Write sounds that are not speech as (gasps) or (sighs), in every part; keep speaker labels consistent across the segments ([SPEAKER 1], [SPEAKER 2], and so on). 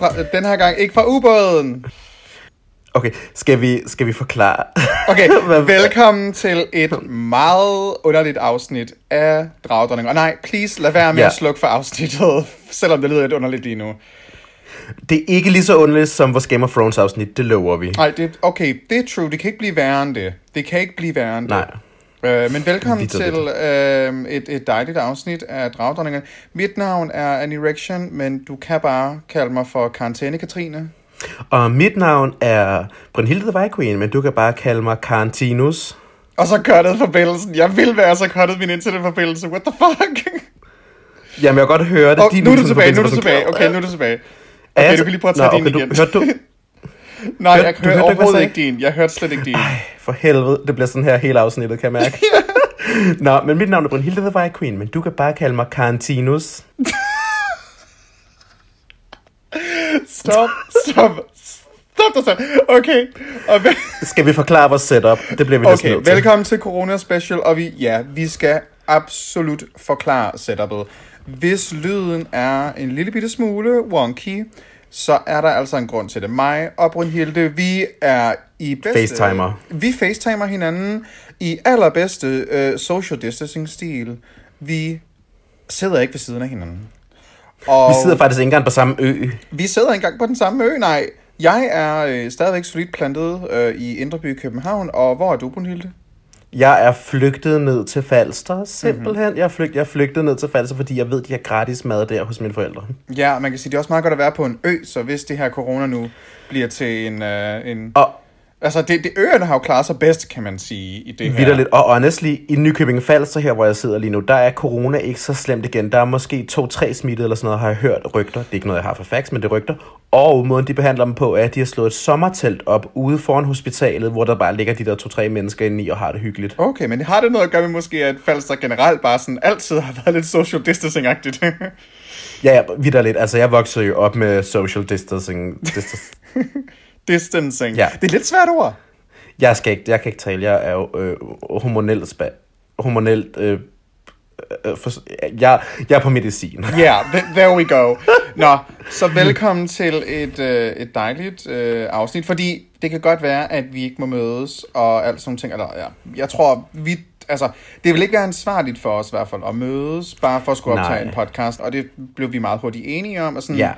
[SPEAKER 1] Fra, den her gang ikke fra ubåden.
[SPEAKER 2] Okay, skal vi, skal vi forklare?
[SPEAKER 1] Okay, (laughs) velkommen til et meget underligt afsnit af Dragdronning. Og nej, please lad være med
[SPEAKER 2] Ja.
[SPEAKER 1] at slukke for afsnittet, (laughs) selvom det lyder lidt underligt lige nu.
[SPEAKER 2] Det er ikke lige så underligt som vores Game of Thrones afsnit, det lover vi.
[SPEAKER 1] Nej, det, okay, det er true. Det kan ikke blive værre end det. Det kan ikke blive værre end det.
[SPEAKER 2] Nej.
[SPEAKER 1] Øh, men velkommen
[SPEAKER 2] Vitterligt.
[SPEAKER 1] til øh, et, et dejligt afsnit af Dragdronningen. Mit navn er Annie Erection, men du kan bare kalde mig for Karantæne Katrine.
[SPEAKER 2] Og mit navn er Brynhilde the White Queen, men du kan bare kalde mig Karantinus.
[SPEAKER 1] Og så cuttede forbindelsen. Jeg vil være så cuttet min internetforbindelse. What the fuck?
[SPEAKER 2] Jamen, jeg kan godt høre det.
[SPEAKER 1] Oh,
[SPEAKER 2] Din
[SPEAKER 1] nu er du tilbage, nu er du tilbage. Okay, nu er du tilbage. Okay,
[SPEAKER 2] Altså-
[SPEAKER 1] du kan lige prøve at tage
[SPEAKER 2] Nå,
[SPEAKER 1] din
[SPEAKER 2] okay, du-
[SPEAKER 1] igen.
[SPEAKER 2] hørte du- (laughs)
[SPEAKER 1] Nej,
[SPEAKER 2] hørte-
[SPEAKER 1] jeg hørte
[SPEAKER 2] hørte
[SPEAKER 1] overhovedet ikke din. Jeg hørte slet ikke din.
[SPEAKER 2] Ej, for helvede. Det bliver sådan her hele afsnittet, kan jeg mærke. (laughs) Nå, men mit navn er Brynhilde the White Queen, men du kan bare kalde mig Karantinus. (laughs)
[SPEAKER 1] Stop, stop. Stop dig selv. Okay. Og vel-
[SPEAKER 2] Skal vi forklare vores setup? Det bliver vi næsten
[SPEAKER 1] okay,
[SPEAKER 2] nødt til.
[SPEAKER 1] velkommen til Corona Special. Og vi, ja, vi skal absolut forklare setupet. Hvis lyden er en lille bitte smule wonky, så er der altså en grund til det. Mig og Brunhilde, vi er i bedste...
[SPEAKER 2] Facetimer.
[SPEAKER 1] Vi facetimer hinanden i allerbedste uh, social distancing-stil. Vi sidder ikke ved siden af hinanden. Og
[SPEAKER 2] Vi sidder faktisk ikke engang på samme ø.
[SPEAKER 1] vi sidder ikke engang på den samme ø, nej. Jeg er øh, stadigvæk solidt plantet øh, i Indreby København, og hvor er du, Brunhilde?
[SPEAKER 2] Jeg er flygtet ned til Falster, simpelthen.
[SPEAKER 1] Mhm.
[SPEAKER 2] Mm-hmm. Jeg, er flygt, jeg er flygtet ned til Falster, fordi jeg ved, de har gratis mad der hos mine forældre.
[SPEAKER 1] Ja, man kan sige, det er også meget godt at være på en ø, så hvis det her corona nu bliver til en... Øh, en
[SPEAKER 2] Og
[SPEAKER 1] altså, det, det øerne har jo klaret sig bedst, kan man sige, i det her.
[SPEAKER 2] vidderligt, og honestly, i Nykøbing Falster her, hvor jeg sidder lige nu, der er corona ikke så slemt igen. Der er måske to-tre smittede eller sådan noget, har jeg hørt rygter. Det er ikke noget, jeg har for facts, men det er rygter. Og måden, de behandler dem på, er, at de har slået et sommertelt op ude foran hospitalet, hvor der bare ligger de der to-tre mennesker inde i og har det hyggeligt.
[SPEAKER 1] Okay, men har det noget at gøre med måske, at Falster generelt bare sådan altid har været lidt social distancing-agtigt?
[SPEAKER 2] Ja, ja, vidderligt. Altså, jeg voksede jo op med social distancing. Distance. (laughs)
[SPEAKER 1] distancing.
[SPEAKER 2] Ja.
[SPEAKER 1] Det er lidt svært ord.
[SPEAKER 2] jeg, skal ikke, jeg kan ikke tale. Jeg er jo øh, hormonelt, spa- hormonelt øh, øh, for, jeg, jeg er på medicin.
[SPEAKER 1] Ja, yeah, there we go. Nå, så velkommen til et, øh, et dejligt øh, afsnit, fordi det kan godt være, at vi ikke må mødes og alt sådan ting. Eller, ja, jeg tror, vi, altså, det vil ikke være ansvarligt for os i hvert fald at mødes, bare for at skulle optage
[SPEAKER 2] Nej.
[SPEAKER 1] en podcast, og det blev vi meget hurtigt enige om. Og sådan,
[SPEAKER 2] Ja.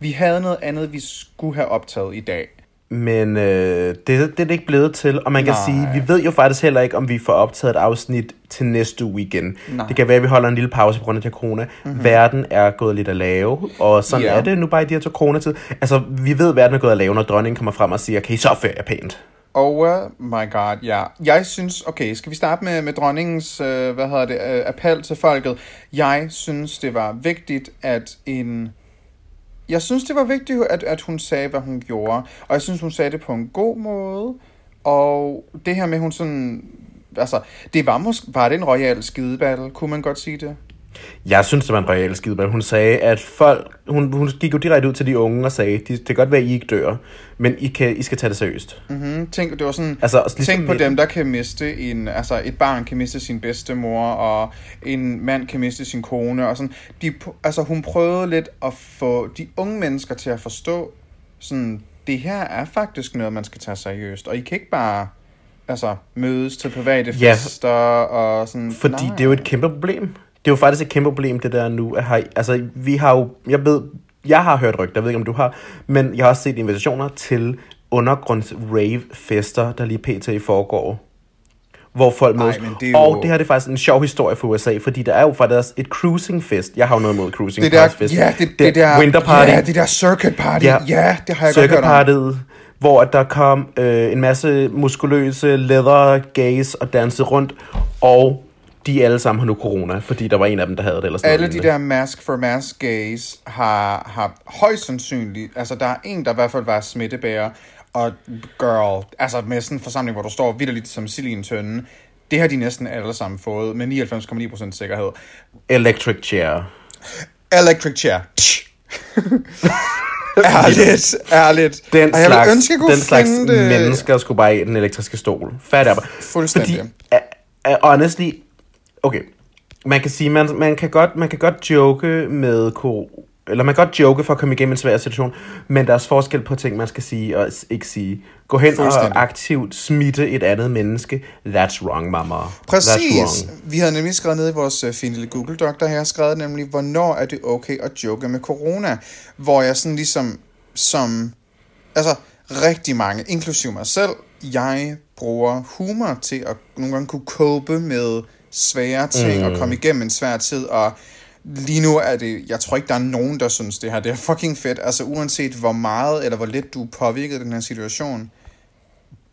[SPEAKER 1] Vi havde noget andet, vi skulle have optaget i dag.
[SPEAKER 2] Men øh, det, det er det ikke blevet til, og man kan
[SPEAKER 1] Nej.
[SPEAKER 2] sige, vi ved jo faktisk heller ikke, om vi får optaget et afsnit til næste uge igen.
[SPEAKER 1] Nej.
[SPEAKER 2] Det kan være, at vi holder en lille pause på grund af corona. Mm-hmm. Verden er gået lidt af lave, og sådan
[SPEAKER 1] Ja.
[SPEAKER 2] er det nu bare i de her to coronatid. Altså, vi ved, at verden er gået af lave, når dronningen kommer frem og siger, kan I så opføre jer pænt?
[SPEAKER 1] Oh my god, ja. Jeg synes, okay, skal vi starte med, med dronningens, øh, hvad hedder det, øh, appel til folket. Jeg synes, det var vigtigt, at en... Jeg synes, det var vigtigt, at, at hun sagde, hvad hun gjorde. Og jeg synes, hun sagde det på en god måde. Og det her med, hun sådan... Altså, det var måske... Var det en royal skidebattle? Kunne man godt sige det?
[SPEAKER 2] Jeg synes, det var en royal skideball. Hun sagde, at folk... Hun, hun gik jo direkte ud til de unge og sagde, de, det kan godt være, at I ikke dør, men I, kan, I skal tage det seriøst.
[SPEAKER 1] Mm-hmm. Tænk, det var sådan...
[SPEAKER 2] Altså, ligesom
[SPEAKER 1] Tænk på dem, der kan miste en... Altså, et barn kan miste sin bedstemor, og en mand kan miste sin kone, og sådan... De, altså, hun prøvede lidt at få de unge mennesker til at forstå, sådan, det her er faktisk noget, man skal tage seriøst, og I kan ikke bare altså, mødes til private
[SPEAKER 2] Ja.
[SPEAKER 1] fester, og sådan...
[SPEAKER 2] Fordi
[SPEAKER 1] nej.
[SPEAKER 2] det er jo et kæmpe problem. Det er jo faktisk et kæmpe problem, det der nu. At har, altså, vi har jo, jeg ved, jeg har hørt rygter, jeg ved ikke, om du har, men jeg har også set invitationer til undergrunds rave fester, der lige pt. foregår. Hvor folk mødes.
[SPEAKER 1] det er
[SPEAKER 2] Og
[SPEAKER 1] jo-
[SPEAKER 2] det her det er faktisk en sjov historie for USA, fordi der er jo faktisk et cruising fest. Jeg har jo noget mod cruising
[SPEAKER 1] det der,
[SPEAKER 2] fest.
[SPEAKER 1] ja, det, det, der,
[SPEAKER 2] Winter party.
[SPEAKER 1] Ja, det der circuit party. Ja,
[SPEAKER 2] Ja.
[SPEAKER 1] det har jeg godt hørt om.
[SPEAKER 2] Circuitpartiet, hvor at der kom øh, en masse muskuløse leather gays og dansede rundt, og de alle sammen har nu corona, fordi der var en af dem, der havde det. Eller sådan
[SPEAKER 1] Alle
[SPEAKER 2] noget
[SPEAKER 1] de der mask for mask gays har, har højst sandsynligt, altså der er en, der i hvert fald var smittebærer, og girl, altså med sådan en forsamling, hvor du står vidderligt som sild i en tønde, Det har de næsten alle sammen fået med 99,9% sikkerhed.
[SPEAKER 2] Electric chair.
[SPEAKER 1] Electric chair. (laughs) ærligt, ærligt.
[SPEAKER 2] Den
[SPEAKER 1] Og jeg
[SPEAKER 2] slags,
[SPEAKER 1] ønske, jeg
[SPEAKER 2] den slags
[SPEAKER 1] det.
[SPEAKER 2] mennesker skulle bare i den elektriske stol. Færdig op.
[SPEAKER 1] Fuldstændig.
[SPEAKER 2] Fordi, uh, uh, honestly, okay, man kan sige, man, man, kan godt, man kan godt joke med eller man kan godt joke for at komme igennem en svær situation, men der er også forskel på ting, man skal sige og ikke sige. Gå hen og aktivt smitte et andet menneske. That's wrong. That's
[SPEAKER 1] Præcis.
[SPEAKER 2] wrong.
[SPEAKER 1] Vi havde nemlig skrevet ned i vores øh, fine lille Google Doc, der her skrevet nemlig, hvornår er det okay at joke med corona? Hvor jeg sådan ligesom, som, altså rigtig mange, inklusive mig selv, jeg bruger humor til at nogle gange kunne cope med svære ting mm. og komme igennem en svær tid, og lige nu er det, jeg tror ikke, der er nogen, der synes det her, det er fucking fedt, altså uanset hvor meget eller hvor lidt du er påvirket af den her situation,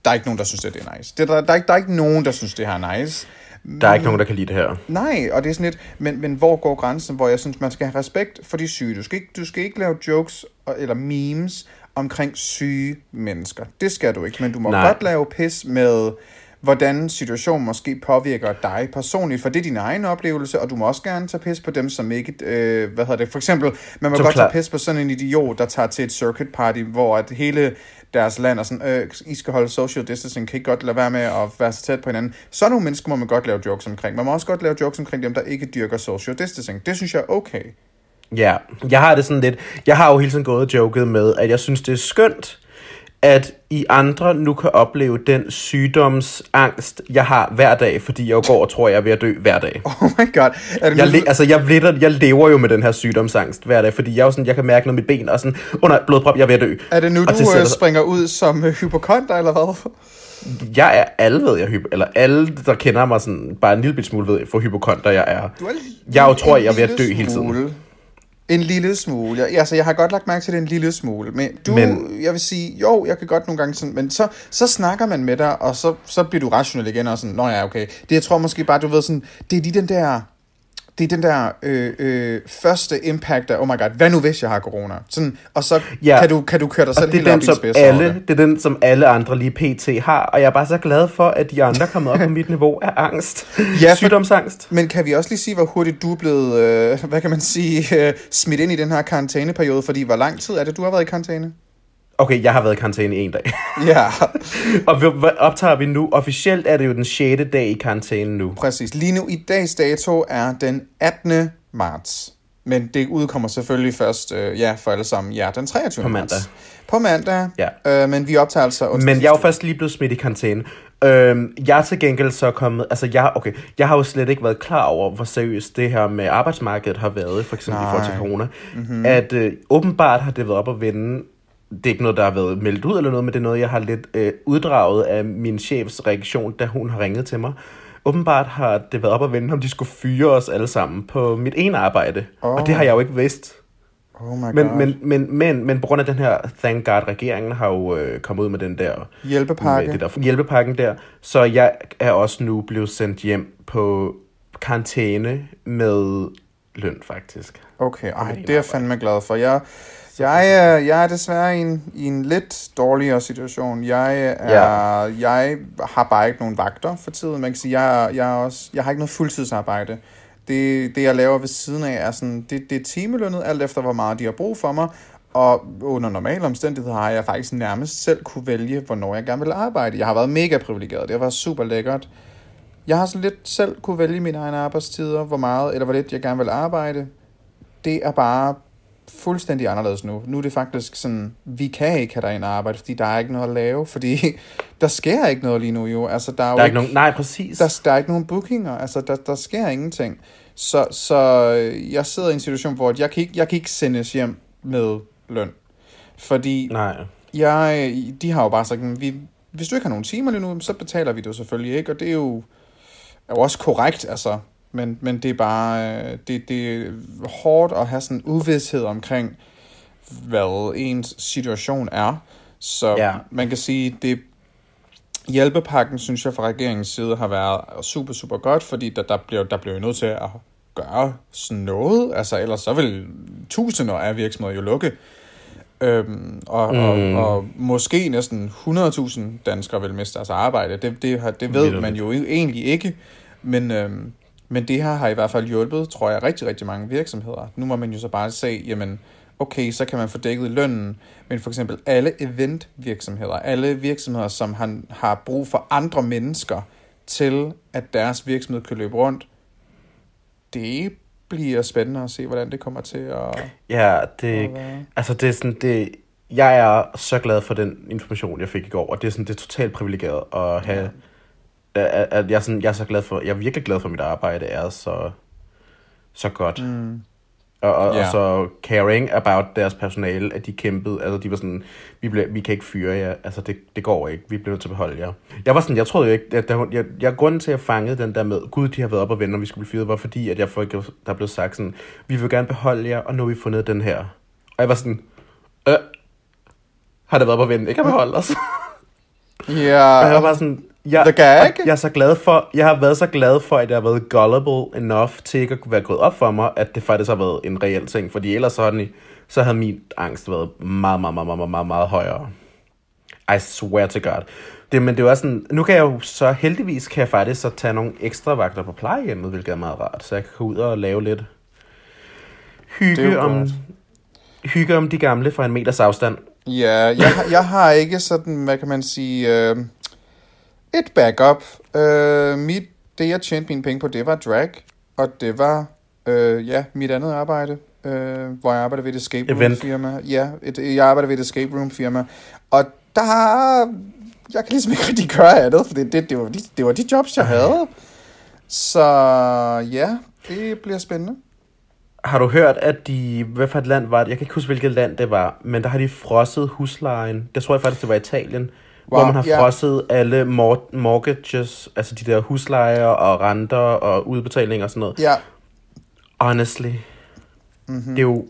[SPEAKER 1] der er ikke nogen, der synes, det er nice. Det, der, der, er ikke, der er ikke nogen, der synes, det her er nice.
[SPEAKER 2] Der er ikke nogen, der kan lide det her.
[SPEAKER 1] Nej, og det er sådan lidt, men, men hvor går grænsen, hvor jeg synes, man skal have respekt for de syge. Du skal ikke, du skal ikke lave jokes eller memes omkring syge mennesker. Det skal du ikke, men du må.
[SPEAKER 2] Nej.
[SPEAKER 1] godt lave pis med, hvordan situationen måske påvirker dig personligt, for det er din egen oplevelse, og du må også gerne tage pis på dem, som ikke, øh, hvad hedder det, for eksempel, man må
[SPEAKER 2] Så
[SPEAKER 1] godt
[SPEAKER 2] klar-
[SPEAKER 1] tage pis på sådan en idiot, der tager til et circuit party, hvor at hele deres land er sådan, øh, I skal holde social distancing, kan I godt lade være med at være så tæt på hinanden. Sådan nogle mennesker må man godt lave jokes omkring. Man må også godt lave jokes omkring dem, der ikke dyrker social distancing. Det synes jeg er okay.
[SPEAKER 2] Ja, jeg har det sådan lidt... Jeg har jo hele tiden gået og joket med, at jeg synes, det er skønt, at I andre nu kan opleve den sygdomsangst, jeg har hver dag, fordi jeg jo går og tror, jeg er ved at dø hver dag. (laughs)
[SPEAKER 1] Oh my god. Er det
[SPEAKER 2] Jeg, le- altså, jeg, lever, jeg lever jo med den her sygdomsangst hver dag, fordi jeg, jo sådan, jeg kan mærke noget mit ben, og sådan, åh oh blodprop, jeg er ved at dø.
[SPEAKER 1] er det nu,
[SPEAKER 2] Og
[SPEAKER 1] du øh, springer ud som øh, hypokonter, eller hvad?
[SPEAKER 2] Jeg er alle, ved jeg, hypo- eller alle, der kender mig sådan, bare en lille bit smule ved, for hypokonter jeg er.
[SPEAKER 1] Du er
[SPEAKER 2] Jeg jo tror, jeg er ved at dø hele tiden.
[SPEAKER 1] En lille smule. Jeg, altså, jeg har godt lagt mærke til det en lille smule. Men du,
[SPEAKER 2] men,
[SPEAKER 1] jeg vil sige, jo, jeg kan godt nogle gange sådan, men så, så snakker man med dig, og så, så bliver du rationel igen, og sådan, nå ja, okay. Det, jeg tror måske bare, du ved sådan, det er lige den der, det er den der øh, øh, første impact af, oh my god, hvad nu hvis jeg har corona? Sådan, og så
[SPEAKER 2] Ja.
[SPEAKER 1] kan, du, kan du køre dig
[SPEAKER 2] Og
[SPEAKER 1] selv helt op
[SPEAKER 2] den,
[SPEAKER 1] i
[SPEAKER 2] som
[SPEAKER 1] spids over
[SPEAKER 2] alle,
[SPEAKER 1] det.
[SPEAKER 2] det er den, som alle andre lige pt. har, og jeg er bare så glad for, at de andre er kommet op på mit niveau af angst. (laughs)
[SPEAKER 1] Ja, for-
[SPEAKER 2] Sygdomsangst.
[SPEAKER 1] Men kan vi også lige sige, hvor hurtigt du er blevet, øh, hvad kan man sige, (laughs) øh, smidt ind i den her karantæneperiode? Fordi hvor lang tid er det, du har været i karantæne?
[SPEAKER 2] Okay, jeg har været i karantæne i en dag.
[SPEAKER 1] Ja, (laughs)
[SPEAKER 2] og vi- hvad optager vi nu? Officielt er det jo den 6. dag i karantæne nu.
[SPEAKER 1] præcis. Lige nu i dags dato er den 18. marts. Men det udkommer selvfølgelig først, øh, ja, for alle sammen, ja, den 23.
[SPEAKER 2] På
[SPEAKER 1] marts.
[SPEAKER 2] mandag.
[SPEAKER 1] På mandag,
[SPEAKER 2] Ja.
[SPEAKER 1] øh, men vi optager altså.
[SPEAKER 2] Men jeg er jo først lige blevet smidt i karantæne. Øhm, jeg er til gengæld så kommet... Altså, jeg, okay, jeg har jo slet ikke været klar over, hvor seriøst det her med arbejdsmarkedet har været, for eksempel Nej. i forhold til corona. Mm-hmm. At øh, åbenbart har det været op at vende. Det er ikke noget, der har været meldt ud eller noget, men det er noget, jeg har lidt øh, uddraget af min chefs reaktion, da hun har ringet til mig. Åbenbart har det været op at vende, om de skulle fyre os alle sammen på mit ene arbejde. Oh. Og det har jeg jo ikke vidst.
[SPEAKER 1] Oh my god.
[SPEAKER 2] Men, men, men, men, men på grund af den her, thank god, regeringen har jo øh, kommet ud med den der
[SPEAKER 1] Hjælpepakke.
[SPEAKER 2] Med det der hjælpepakken der. Så jeg er også nu blevet sendt hjem på karantæne med løn, faktisk.
[SPEAKER 1] Okay, ej, det er jeg fandme glad for. Jeg, jeg, er, jeg er desværre i en, i en lidt dårligere situation. Jeg, er, ja. jeg har bare ikke nogen vagter for tiden. Man kan sige, jeg, jeg, er også, jeg har ikke noget fuldtidsarbejde. Det, det, jeg laver ved siden af, er sådan, det, det er timelønnet, alt efter hvor meget de har brug for mig. Og under normale omstændigheder har jeg faktisk nærmest selv kunne vælge, hvornår jeg gerne vil arbejde. Jeg har været mega privilegeret. Det har været super lækkert. Jeg har sådan lidt selv kunne vælge mine egne arbejdstider, hvor meget eller hvor lidt jeg gerne vil arbejde. Det er bare fuldstændig anderledes nu. Nu er det faktisk sådan, vi kan ikke have dig ind og arbejde, fordi der er ikke noget at lave, fordi (laughs) der sker ikke noget lige nu jo. Altså, der er, jo
[SPEAKER 2] Der er ikke nogen... Nej, præcis.
[SPEAKER 1] der, der er ikke nogen bookinger, altså der, der sker ingenting. Så, så øh, jeg sidder i en situation, hvor jeg kan, ikke, jeg kan ikke sendes hjem med løn. Fordi
[SPEAKER 2] Nej.
[SPEAKER 1] jeg, de har jo bare sagt, vi, hvis du ikke har nogen timer lige nu, så betaler vi det jo selvfølgelig ikke, og det er jo, er jo også korrekt, altså. Men, men det er bare, øh, det, det er hårdt at have sådan en uvidshed omkring, hvad ens situation er. Så
[SPEAKER 2] Ja.
[SPEAKER 1] man kan sige, det hjælpepakken, synes jeg, fra regeringens side har været super, super godt, fordi der, der, bliver, der bliver nødt til at gøre sådan noget, altså ellers så vil tusinder af virksomheder jo lukke. Øhm, og, mm. og, og måske næsten 100.000 danskere vil miste deres arbejde. Det, det, har, det ved man jo egentlig ikke, men, øhm, men det her har i hvert fald hjulpet, tror jeg, rigtig, rigtig mange virksomheder. Nu må man jo så bare se, jamen, okay, så kan man få dækket lønnen, men for eksempel alle eventvirksomheder, alle virksomheder, som har, har brug for andre mennesker til, at deres virksomhed kan løbe rundt, det bliver spændende at se, hvordan det kommer til at...
[SPEAKER 2] Ja, det,
[SPEAKER 1] at
[SPEAKER 2] altså det er sådan, det, jeg er så glad for den information, jeg fik i går, og det er sådan, det er totalt privilegeret at have, at, at jeg, er sådan, jeg er så glad for, jeg er virkelig glad for, at mit arbejde er så, så godt.
[SPEAKER 1] Mm.
[SPEAKER 2] Og, og,
[SPEAKER 1] Ja.
[SPEAKER 2] og så caring about deres personale, at de kæmpede, altså de var sådan, vi, blev, vi kan ikke fyre jer, altså det, det går ikke, vi bliver nødt til at beholde jer. Jeg var sådan, jeg troede jo ikke, at der, jeg, jeg, grunden til at jeg fangede den der med, gud, de har været op og vende, når vi skulle blive fyret, var fordi, at jeg folk, der blev sagt sådan, vi vil gerne beholde jer, og nu har vi fundet den her. Og jeg var sådan, øh, har det været op og vende, ikke at beholde os?
[SPEAKER 1] Ja, (laughs)
[SPEAKER 2] Og jeg var bare sådan, jeg,
[SPEAKER 1] gag?
[SPEAKER 2] og jeg er så glad for, jeg har været så glad for, at jeg har været gullible enough til ikke at være gået op for mig, at det faktisk har været en reel ting, fordi ellers så, har den, så havde min angst været meget, meget, meget, meget, meget, meget, højere. I swear to God. Det, men det var sådan, nu kan jeg jo så heldigvis, kan jeg faktisk så tage nogle ekstra vagter på plejehjemmet, hvilket er meget rart, så jeg kan gå ud og lave lidt
[SPEAKER 1] Det
[SPEAKER 2] hygge om,
[SPEAKER 1] godt.
[SPEAKER 2] hygge om de gamle fra en meters afstand.
[SPEAKER 1] Ja, jeg, har- jeg har ikke sådan, hvad kan man sige, øh, et backup. Øh, mit, det jeg tjente mine penge på, det var drag, og det var, øh, ja, mit andet arbejde, øh, hvor jeg arbejder ved et escape room
[SPEAKER 2] Event.
[SPEAKER 1] firma. Ja, et, jeg arbejder ved et escape room firma, og der, jeg kan ligesom ikke rigtig gøre andet, for det, det, det, var, de, det var de jobs, jeg havde. Så ja, det bliver spændende.
[SPEAKER 2] Har du hørt, at de... Hvad for et land var det? Jeg kan ikke huske, hvilket land det var, men der har de frosset huslejen. Det tror jeg faktisk, det var Italien. Wow, hvor man har
[SPEAKER 1] ja.
[SPEAKER 2] frosset alle mor- mortgages, altså de der huslejer og renter og udbetalinger og sådan noget.
[SPEAKER 1] Ja,
[SPEAKER 2] Honestly.
[SPEAKER 1] Mhm.
[SPEAKER 2] Mm-hmm. Det er jo...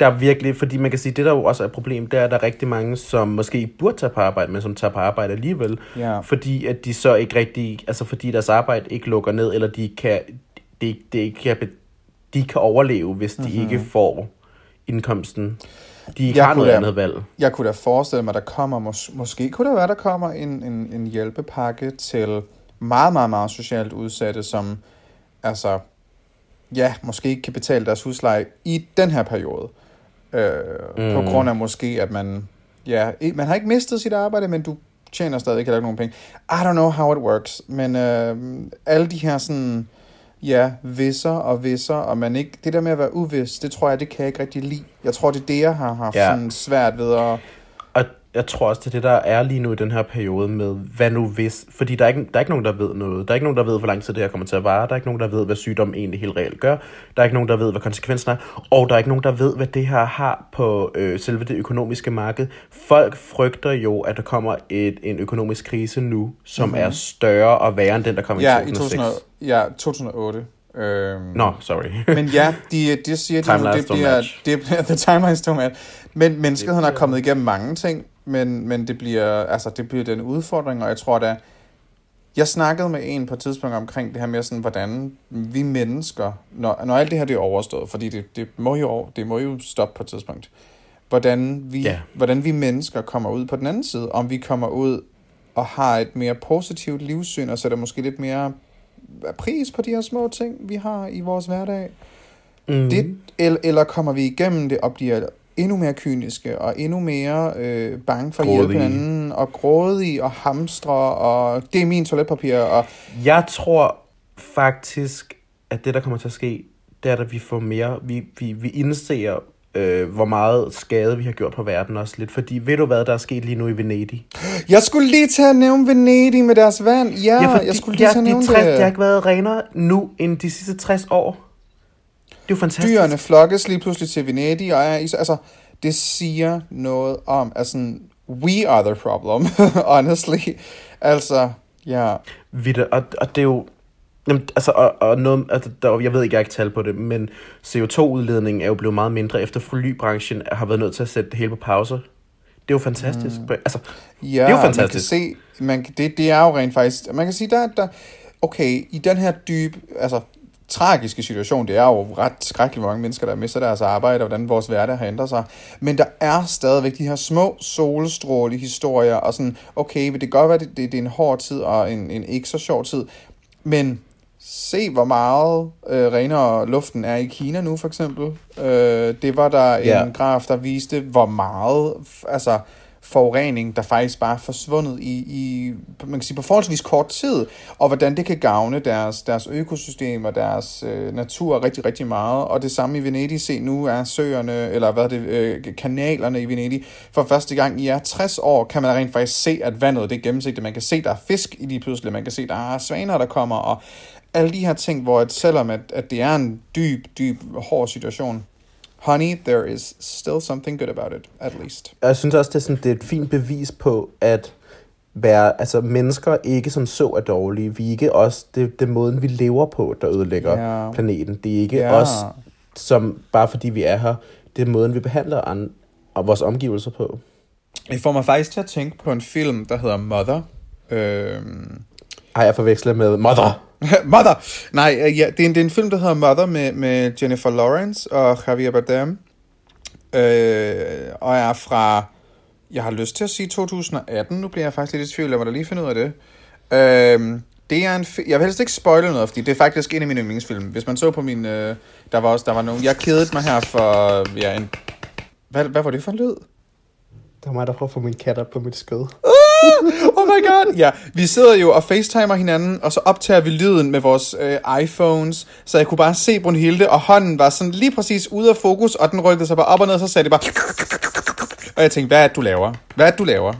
[SPEAKER 2] Der er virkelig, fordi man kan sige, det der jo også er et problem, det er, at der er rigtig mange, som måske ikke burde tage på arbejde, men som tager på arbejde alligevel.
[SPEAKER 1] Ja.
[SPEAKER 2] Fordi at de så ikke rigtig, altså fordi deres arbejde ikke lukker ned, eller de kan, det, det ikke kan, de kan overleve, hvis de mm-hmm. ikke får indkomsten. De ikke
[SPEAKER 1] Jeg
[SPEAKER 2] har noget
[SPEAKER 1] da-
[SPEAKER 2] andet valg.
[SPEAKER 1] Jeg kunne da forestille mig, der kommer, mås- måske kunne der være, der kommer en, en, en hjælpepakke til meget, meget, meget socialt udsatte, som altså, ja, måske ikke kan betale deres husleje i den her periode. Øh, mm. På grund af måske, at man, ja, man har ikke mistet sit arbejde, men du tjener stadig ikke nogen penge. I don't know how it works, men øh, alle de her sådan, ja, visser og visser, og man ikke, det der med at være uvis, det tror jeg, det kan jeg ikke rigtig lide. Jeg tror, det er det, jeg har haft
[SPEAKER 2] Ja.
[SPEAKER 1] sådan svært ved at,
[SPEAKER 2] jeg tror også, det er det, der er lige nu i den her periode med, hvad nu hvis... Fordi der er, ikke, der er ikke nogen, der ved noget. Der er ikke nogen, der ved, hvor lang tid det her kommer til at vare. Der er ikke nogen, der ved, hvad sygdommen egentlig helt reelt gør. Der er ikke nogen, der ved, hvad konsekvensen er. Og der er ikke nogen, der ved, hvad det her har på øh, selve det økonomiske marked. Folk frygter jo, at der kommer et, en økonomisk krise nu, som mm-hmm. er større og værre end den, der kom
[SPEAKER 1] ja,
[SPEAKER 2] i
[SPEAKER 1] i
[SPEAKER 2] 2006.
[SPEAKER 1] 2000, ja, 2008. Øhm,
[SPEAKER 2] Nå, sorry.
[SPEAKER 1] Men ja, de, de siger, de, det bliver, det (laughs) bliver, the timelines don't match. Men menneskeheden
[SPEAKER 2] bliver-
[SPEAKER 1] kommet igennem mange ting, men, men det bliver, altså, det bliver den udfordring, og jeg tror da, jeg snakkede med en på et tidspunkt omkring det her med, sådan, hvordan vi mennesker, når, når alt det her det er overstået, fordi det, det, må jo, det må jo stoppe på et tidspunkt, hvordan vi,
[SPEAKER 2] Ja.
[SPEAKER 1] hvordan vi mennesker kommer ud på den anden side, om vi kommer ud og har et mere positivt livssyn, og sætter måske lidt mere pris på de her små ting, vi har i vores hverdag.
[SPEAKER 2] Mm.
[SPEAKER 1] Det, eller, eller kommer vi igennem det og bliver endnu mere kyniske og endnu mere øh, bange for at hjælpe
[SPEAKER 2] Grådige.
[SPEAKER 1] hinanden og grådige og hamstre og det er min toiletpapir og
[SPEAKER 2] Jeg tror faktisk, at det, der kommer til at ske, det er, at vi får mere, vi, vi, vi indser, øh, hvor meget skade vi har gjort på verden også lidt. Fordi ved du hvad, der er sket lige nu i Venedig?
[SPEAKER 1] jeg skulle lige til at nævne Venedig med deres vand. Ja,
[SPEAKER 2] fordi,
[SPEAKER 1] jeg skulle lige
[SPEAKER 2] ja,
[SPEAKER 1] til at
[SPEAKER 2] de
[SPEAKER 1] nævne
[SPEAKER 2] 60,
[SPEAKER 1] det.
[SPEAKER 2] det har ikke været renere nu end de sidste 60 år. Det er jo fantastisk.
[SPEAKER 1] Dyrene flokkes lige pludselig til Venedig, og er, altså, det siger noget om, altså, we are the problem, (laughs) honestly. Altså, ja.
[SPEAKER 2] Vidt, og, og det er jo... Jamen, altså, og, og noget, altså, der, jeg ved ikke, jeg har ikke tal på det, men CO2-udledningen er jo blevet meget mindre, efter flybranchen har været nødt til at sætte det hele på pause. Det er jo fantastisk. Mm. Altså,
[SPEAKER 1] Ja,
[SPEAKER 2] er jo
[SPEAKER 1] man kan
[SPEAKER 2] fantastisk.
[SPEAKER 1] se, man, det, det er jo rent faktisk, man kan sige, der, der, okay, i den her dybe, altså, tragiske situation. Det er jo ret skrækkeligt, hvor mange mennesker, der mister deres arbejde, og hvordan vores hverdag har ændret sig. Men der er stadigvæk de her små solstråle historier, og sådan, okay, det kan godt være, det, det, det er en hård tid, og en, en ikke så sjov tid, men se, hvor meget øh, renere luften er i Kina nu, for eksempel. Øh, det var der
[SPEAKER 2] Ja.
[SPEAKER 1] en graf, der viste, hvor meget altså, forurening, der faktisk bare er forsvundet i, i man kan sige, på forholdsvis kort tid, og hvordan det kan gavne deres, deres økosystem og deres øh, natur rigtig, rigtig meget. Og det samme i Venedig. Se, nu er søerne, eller hvad er det, øh, kanalerne i Venedig, for første gang i er 60 år, kan man rent faktisk se, at vandet det er gennemsigtigt. Man kan se, der er fisk i lige pludselig. Man kan se, der er svaner, der kommer, og alle de her ting, hvor at selvom at, at det er en dyb, dyb, hård situation, honey, there is still something good about it, at least.
[SPEAKER 2] Og jeg synes også, det er, sådan, det er et fint bevis på, at være, altså, mennesker ikke som så er dårlige. Vi er ikke også, det, det måden, vi lever på, der ødelægger
[SPEAKER 1] Ja.
[SPEAKER 2] planeten. Det er ikke
[SPEAKER 1] Ja.
[SPEAKER 2] os, som bare fordi vi er her. Det er måden, vi behandler an, og vores omgivelser på.
[SPEAKER 1] Det får mig faktisk til at tænke på en film, der hedder Mother. Øhm,
[SPEAKER 2] Har jeg forvekslet med Mother? (laughs)
[SPEAKER 1] Mother! Nej, øh, ja, det, er en, det er en film, der hedder Mother med, med Jennifer Lawrence og Javier Bardem. Øh, og er fra, jeg har lyst til at sige 2018, nu bliver jeg faktisk lidt i tvivl, lad mig da lige finde ud af det. Øh, det er en fi- jeg vil helst ikke spoile noget, fordi det er faktisk en af mine yndlingsfilm. Hvis man så på min, øh, der var også, der var nogen, jeg kedede mig her for, ja, en, hvad, hvad var det for en lyd?
[SPEAKER 2] Det var mig, der prøver at få min kat op på mit skød. (laughs)
[SPEAKER 1] Oh my god. Ja, vi sidder jo og facetimer hinanden, og så optager vi lyden med vores øh, iPhones, så jeg kunne bare se Brunhilde, og hånden var sådan lige præcis ude af fokus, og den rykkede sig bare op og ned, og så sagde det bare... (laughs) Og jeg tænkte, hvad er det, du laver? Hvad er det, du laver? (laughs)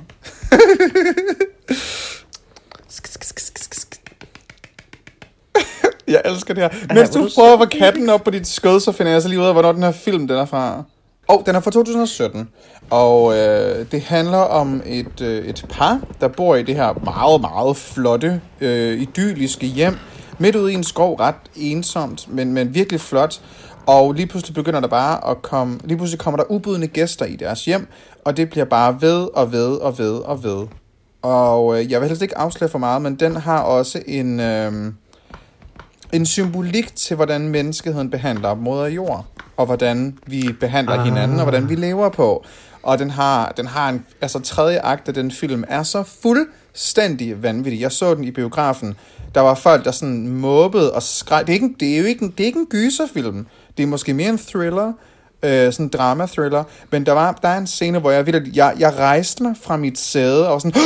[SPEAKER 1] jeg elsker det her. Mens du prøver at få katten op på dit skød, så finder jeg så lige ud af, hvornår den her film den er fra. Og den er fra 2017, og øh, det handler om et, øh, et par, der bor i det her meget, meget flotte, øh, idylliske hjem, midt ude i en skov, ret ensomt, men, men virkelig flot. Og lige pludselig begynder der bare at komme, lige pludselig kommer der ubudne gæster i deres hjem, og det bliver bare ved og ved og ved og ved. Og øh, jeg vil helst ikke afsløre for meget, men den har også en, øh, en symbolik til, hvordan menneskeheden behandler moder jord, og hvordan vi behandler ah. hinanden, og hvordan vi lever på. Og den har, den har en, altså tredje akt af den film er så fuldstændig vanvittig. Jeg så den i biografen. Der var folk, der sådan måbede og skreg. Det er, ikke, en- det er jo ikke en, det er ikke en gyserfilm. Det er måske mere en thriller, øh, sådan drama-thriller. Men der, var, der er en scene, hvor jeg, vildt, jeg, jeg rejste mig fra mit sæde, og sådan,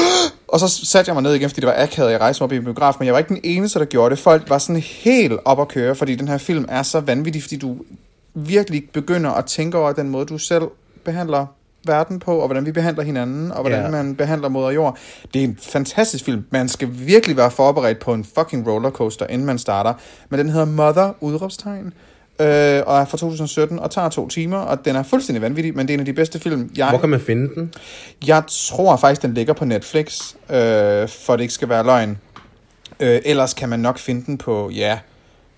[SPEAKER 1] og så satte jeg mig ned igen, fordi det var akavet, jeg rejste mig op i en biograf, men jeg var ikke den eneste, der gjorde det. Folk var sådan helt op at køre, fordi den her film er så vanvittig, fordi du virkelig begynder at tænke over den måde, du selv behandler verden på, og hvordan vi behandler hinanden, og hvordan yeah. man behandler moder jord. Det er en fantastisk film. Man skal virkelig være forberedt på en fucking rollercoaster, inden man starter. Men den hedder Mother, udråbstegn, øh, og er fra 2017, og tager to timer, og den er fuldstændig vanvittig, men det er en af de bedste film. Jeg,
[SPEAKER 2] Hvor kan man finde den?
[SPEAKER 1] jeg tror faktisk, den ligger på Netflix, øh, for det ikke skal være løgn. Øh, ellers kan man nok finde den på, ja,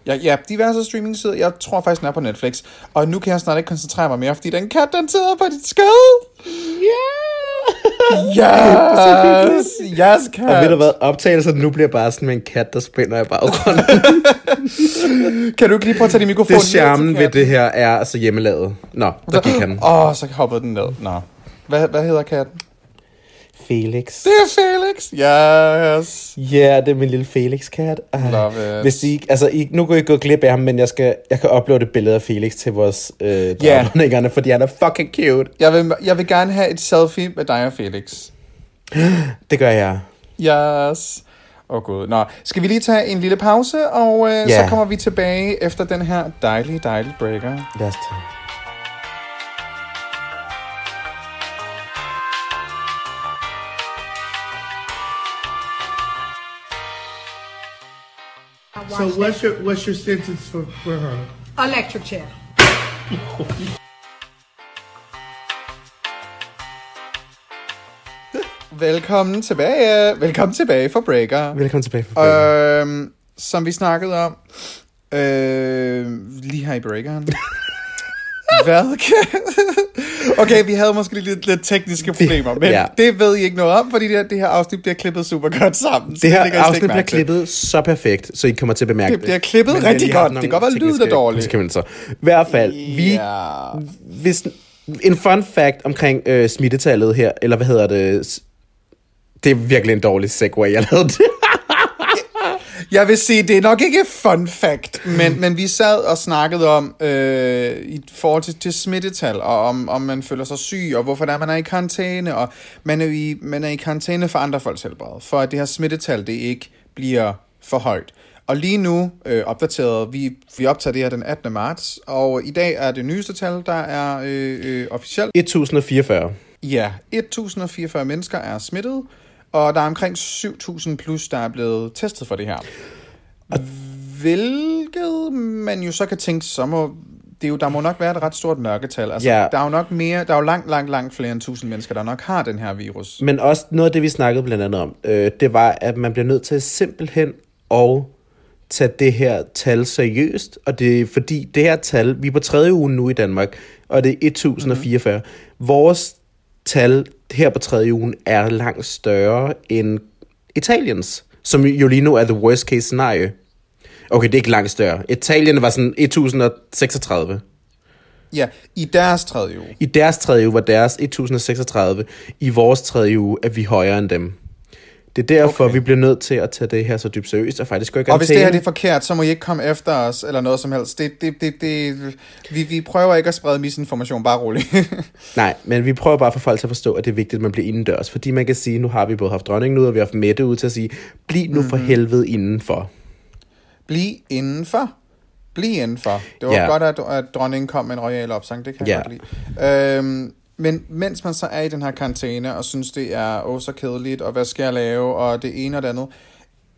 [SPEAKER 1] ja, ja diverse streaming-sider. Jeg tror faktisk, den er på Netflix. Og nu kan jeg snart ikke koncentrere mig mere, fordi den kat, den sidder på dit skød. Yeah! Yes! Yes, kat!
[SPEAKER 2] Og ved du hvad, optagelsen nu bliver bare sådan med en kat, der spænder i baggrunden. (laughs)
[SPEAKER 1] Kan du ikke lige prøve at tage din mikrofon
[SPEAKER 2] det charmen ved det her er altså hjemmelavet. Nå, der gik han.
[SPEAKER 1] Åh, oh, så hoppede den ned. Nå. Hvad, hvad hedder katten?
[SPEAKER 2] Felix.
[SPEAKER 1] Det er Felix! Yes!
[SPEAKER 2] Ja, yeah, det er min lille Felix-kat.
[SPEAKER 1] Love it.
[SPEAKER 2] Hvis I, altså, I, nu kan I gå glip af ham, men jeg, skal, jeg kan uploade et billede af Felix til vores øh, yeah. fordi han er fucking cute.
[SPEAKER 1] Jeg vil, jeg vil gerne have et selfie med dig og Felix. (gasps)
[SPEAKER 2] Det gør jeg.
[SPEAKER 1] Yes. Åh oh, gud. Nå, skal vi lige tage en lille pause, og øh,
[SPEAKER 2] Ja.
[SPEAKER 1] så kommer vi tilbage efter den her dejlige, dejlige breaker.
[SPEAKER 2] Lad os tage.
[SPEAKER 3] So what's your what's your sentence for, for her?
[SPEAKER 4] Electric chair. (laughs)
[SPEAKER 1] Velkommen tilbage. Velkommen tilbage for breaker.
[SPEAKER 2] Velkommen tilbage. For øh,
[SPEAKER 1] Øhm, som vi snakkede om, øh, lige her i breakeren. (laughs) Hvad kan... (laughs) Okay, vi havde måske lidt, lidt tekniske problemer, men
[SPEAKER 2] Ja.
[SPEAKER 1] det ved I ikke noget om, fordi det, her- det her afsnit bliver klippet super godt sammen.
[SPEAKER 2] Det her
[SPEAKER 1] slet
[SPEAKER 2] afsnit bliver klippet så perfekt, så I kommer til at bemærke
[SPEAKER 1] Det bliver klippet
[SPEAKER 2] Men har
[SPEAKER 1] rigtig godt. Det kan godt være, lyden er dårlig.
[SPEAKER 2] I hvert fald, vi,
[SPEAKER 1] Ja.
[SPEAKER 2] hvis, en fun fact omkring øh, smittetallet her, eller hvad hedder det? Det er virkelig en dårlig segue, jeg lavede det.
[SPEAKER 1] Jeg vil sige, det er nok ikke fun fact, men, men vi sad og snakkede om øh, i forhold til, til smittetal, og om, om man føler sig syg, og hvorfor der man er i karantæne, og man er i, man er i karantæne for andre folks helbred, for at det her smittetal, det ikke bliver for højt. Og lige nu øh, opdateret, vi, vi optager det her den 18. marts, og i dag er det nyeste tal, der er øh, øh, officielt.
[SPEAKER 2] 1044.
[SPEAKER 1] Ja, 1044 mennesker er smittet, og der er omkring 7000 plus, der er blevet testet for det her. Hvilket man jo så kan tænke, så må, det er jo, der må nok være et ret stort mørketal. Altså,
[SPEAKER 2] Ja.
[SPEAKER 1] Der er jo nok mere, der er jo langt, langt, langt flere end 1000 mennesker, der nok har den her virus.
[SPEAKER 2] Men også noget af det, vi snakkede blandt andet om, øh, det var, at man bliver nødt til simpelthen at tage det her tal seriøst. Og det er fordi, det her tal, vi er på tredje uge nu i Danmark, og det er 1044. Mm-hmm. Vores tal her på tredje ugen er langt større end Italiens, som jo lige nu er the worst case scenario. Okay, det er ikke langt større. Italien var sådan 1036.
[SPEAKER 1] Ja, i deres tredje uge.
[SPEAKER 2] I deres tredje uge var deres 1036. I vores tredje uge er vi højere end dem. Det er derfor, okay. Vi bliver nødt til at tage det her så dybt seriøst, og faktisk gå i
[SPEAKER 1] Og hvis det her det er forkert, så må I ikke komme efter os, eller noget som helst. Det, det, det, det, vi, vi prøver ikke at sprede misinformation, bare roligt. (laughs)
[SPEAKER 2] Nej, men vi prøver bare at få folk til at forstå, at det er vigtigt, at man bliver indendørs. Fordi man kan sige, nu har vi både haft dronningen ud, og vi har haft Mette ud til at sige, bliv nu for helvede indenfor.
[SPEAKER 1] Bliv indenfor. Bliv indenfor. Det var
[SPEAKER 2] Ja.
[SPEAKER 1] godt, at, at dronningen kom med en royal opsang. Det kan jeg
[SPEAKER 2] Ja.
[SPEAKER 1] godt lide. Øhm, men mens man så er i den her karantæne, og synes, det er åh så kedeligt, og hvad skal jeg lave, og det ene og det andet.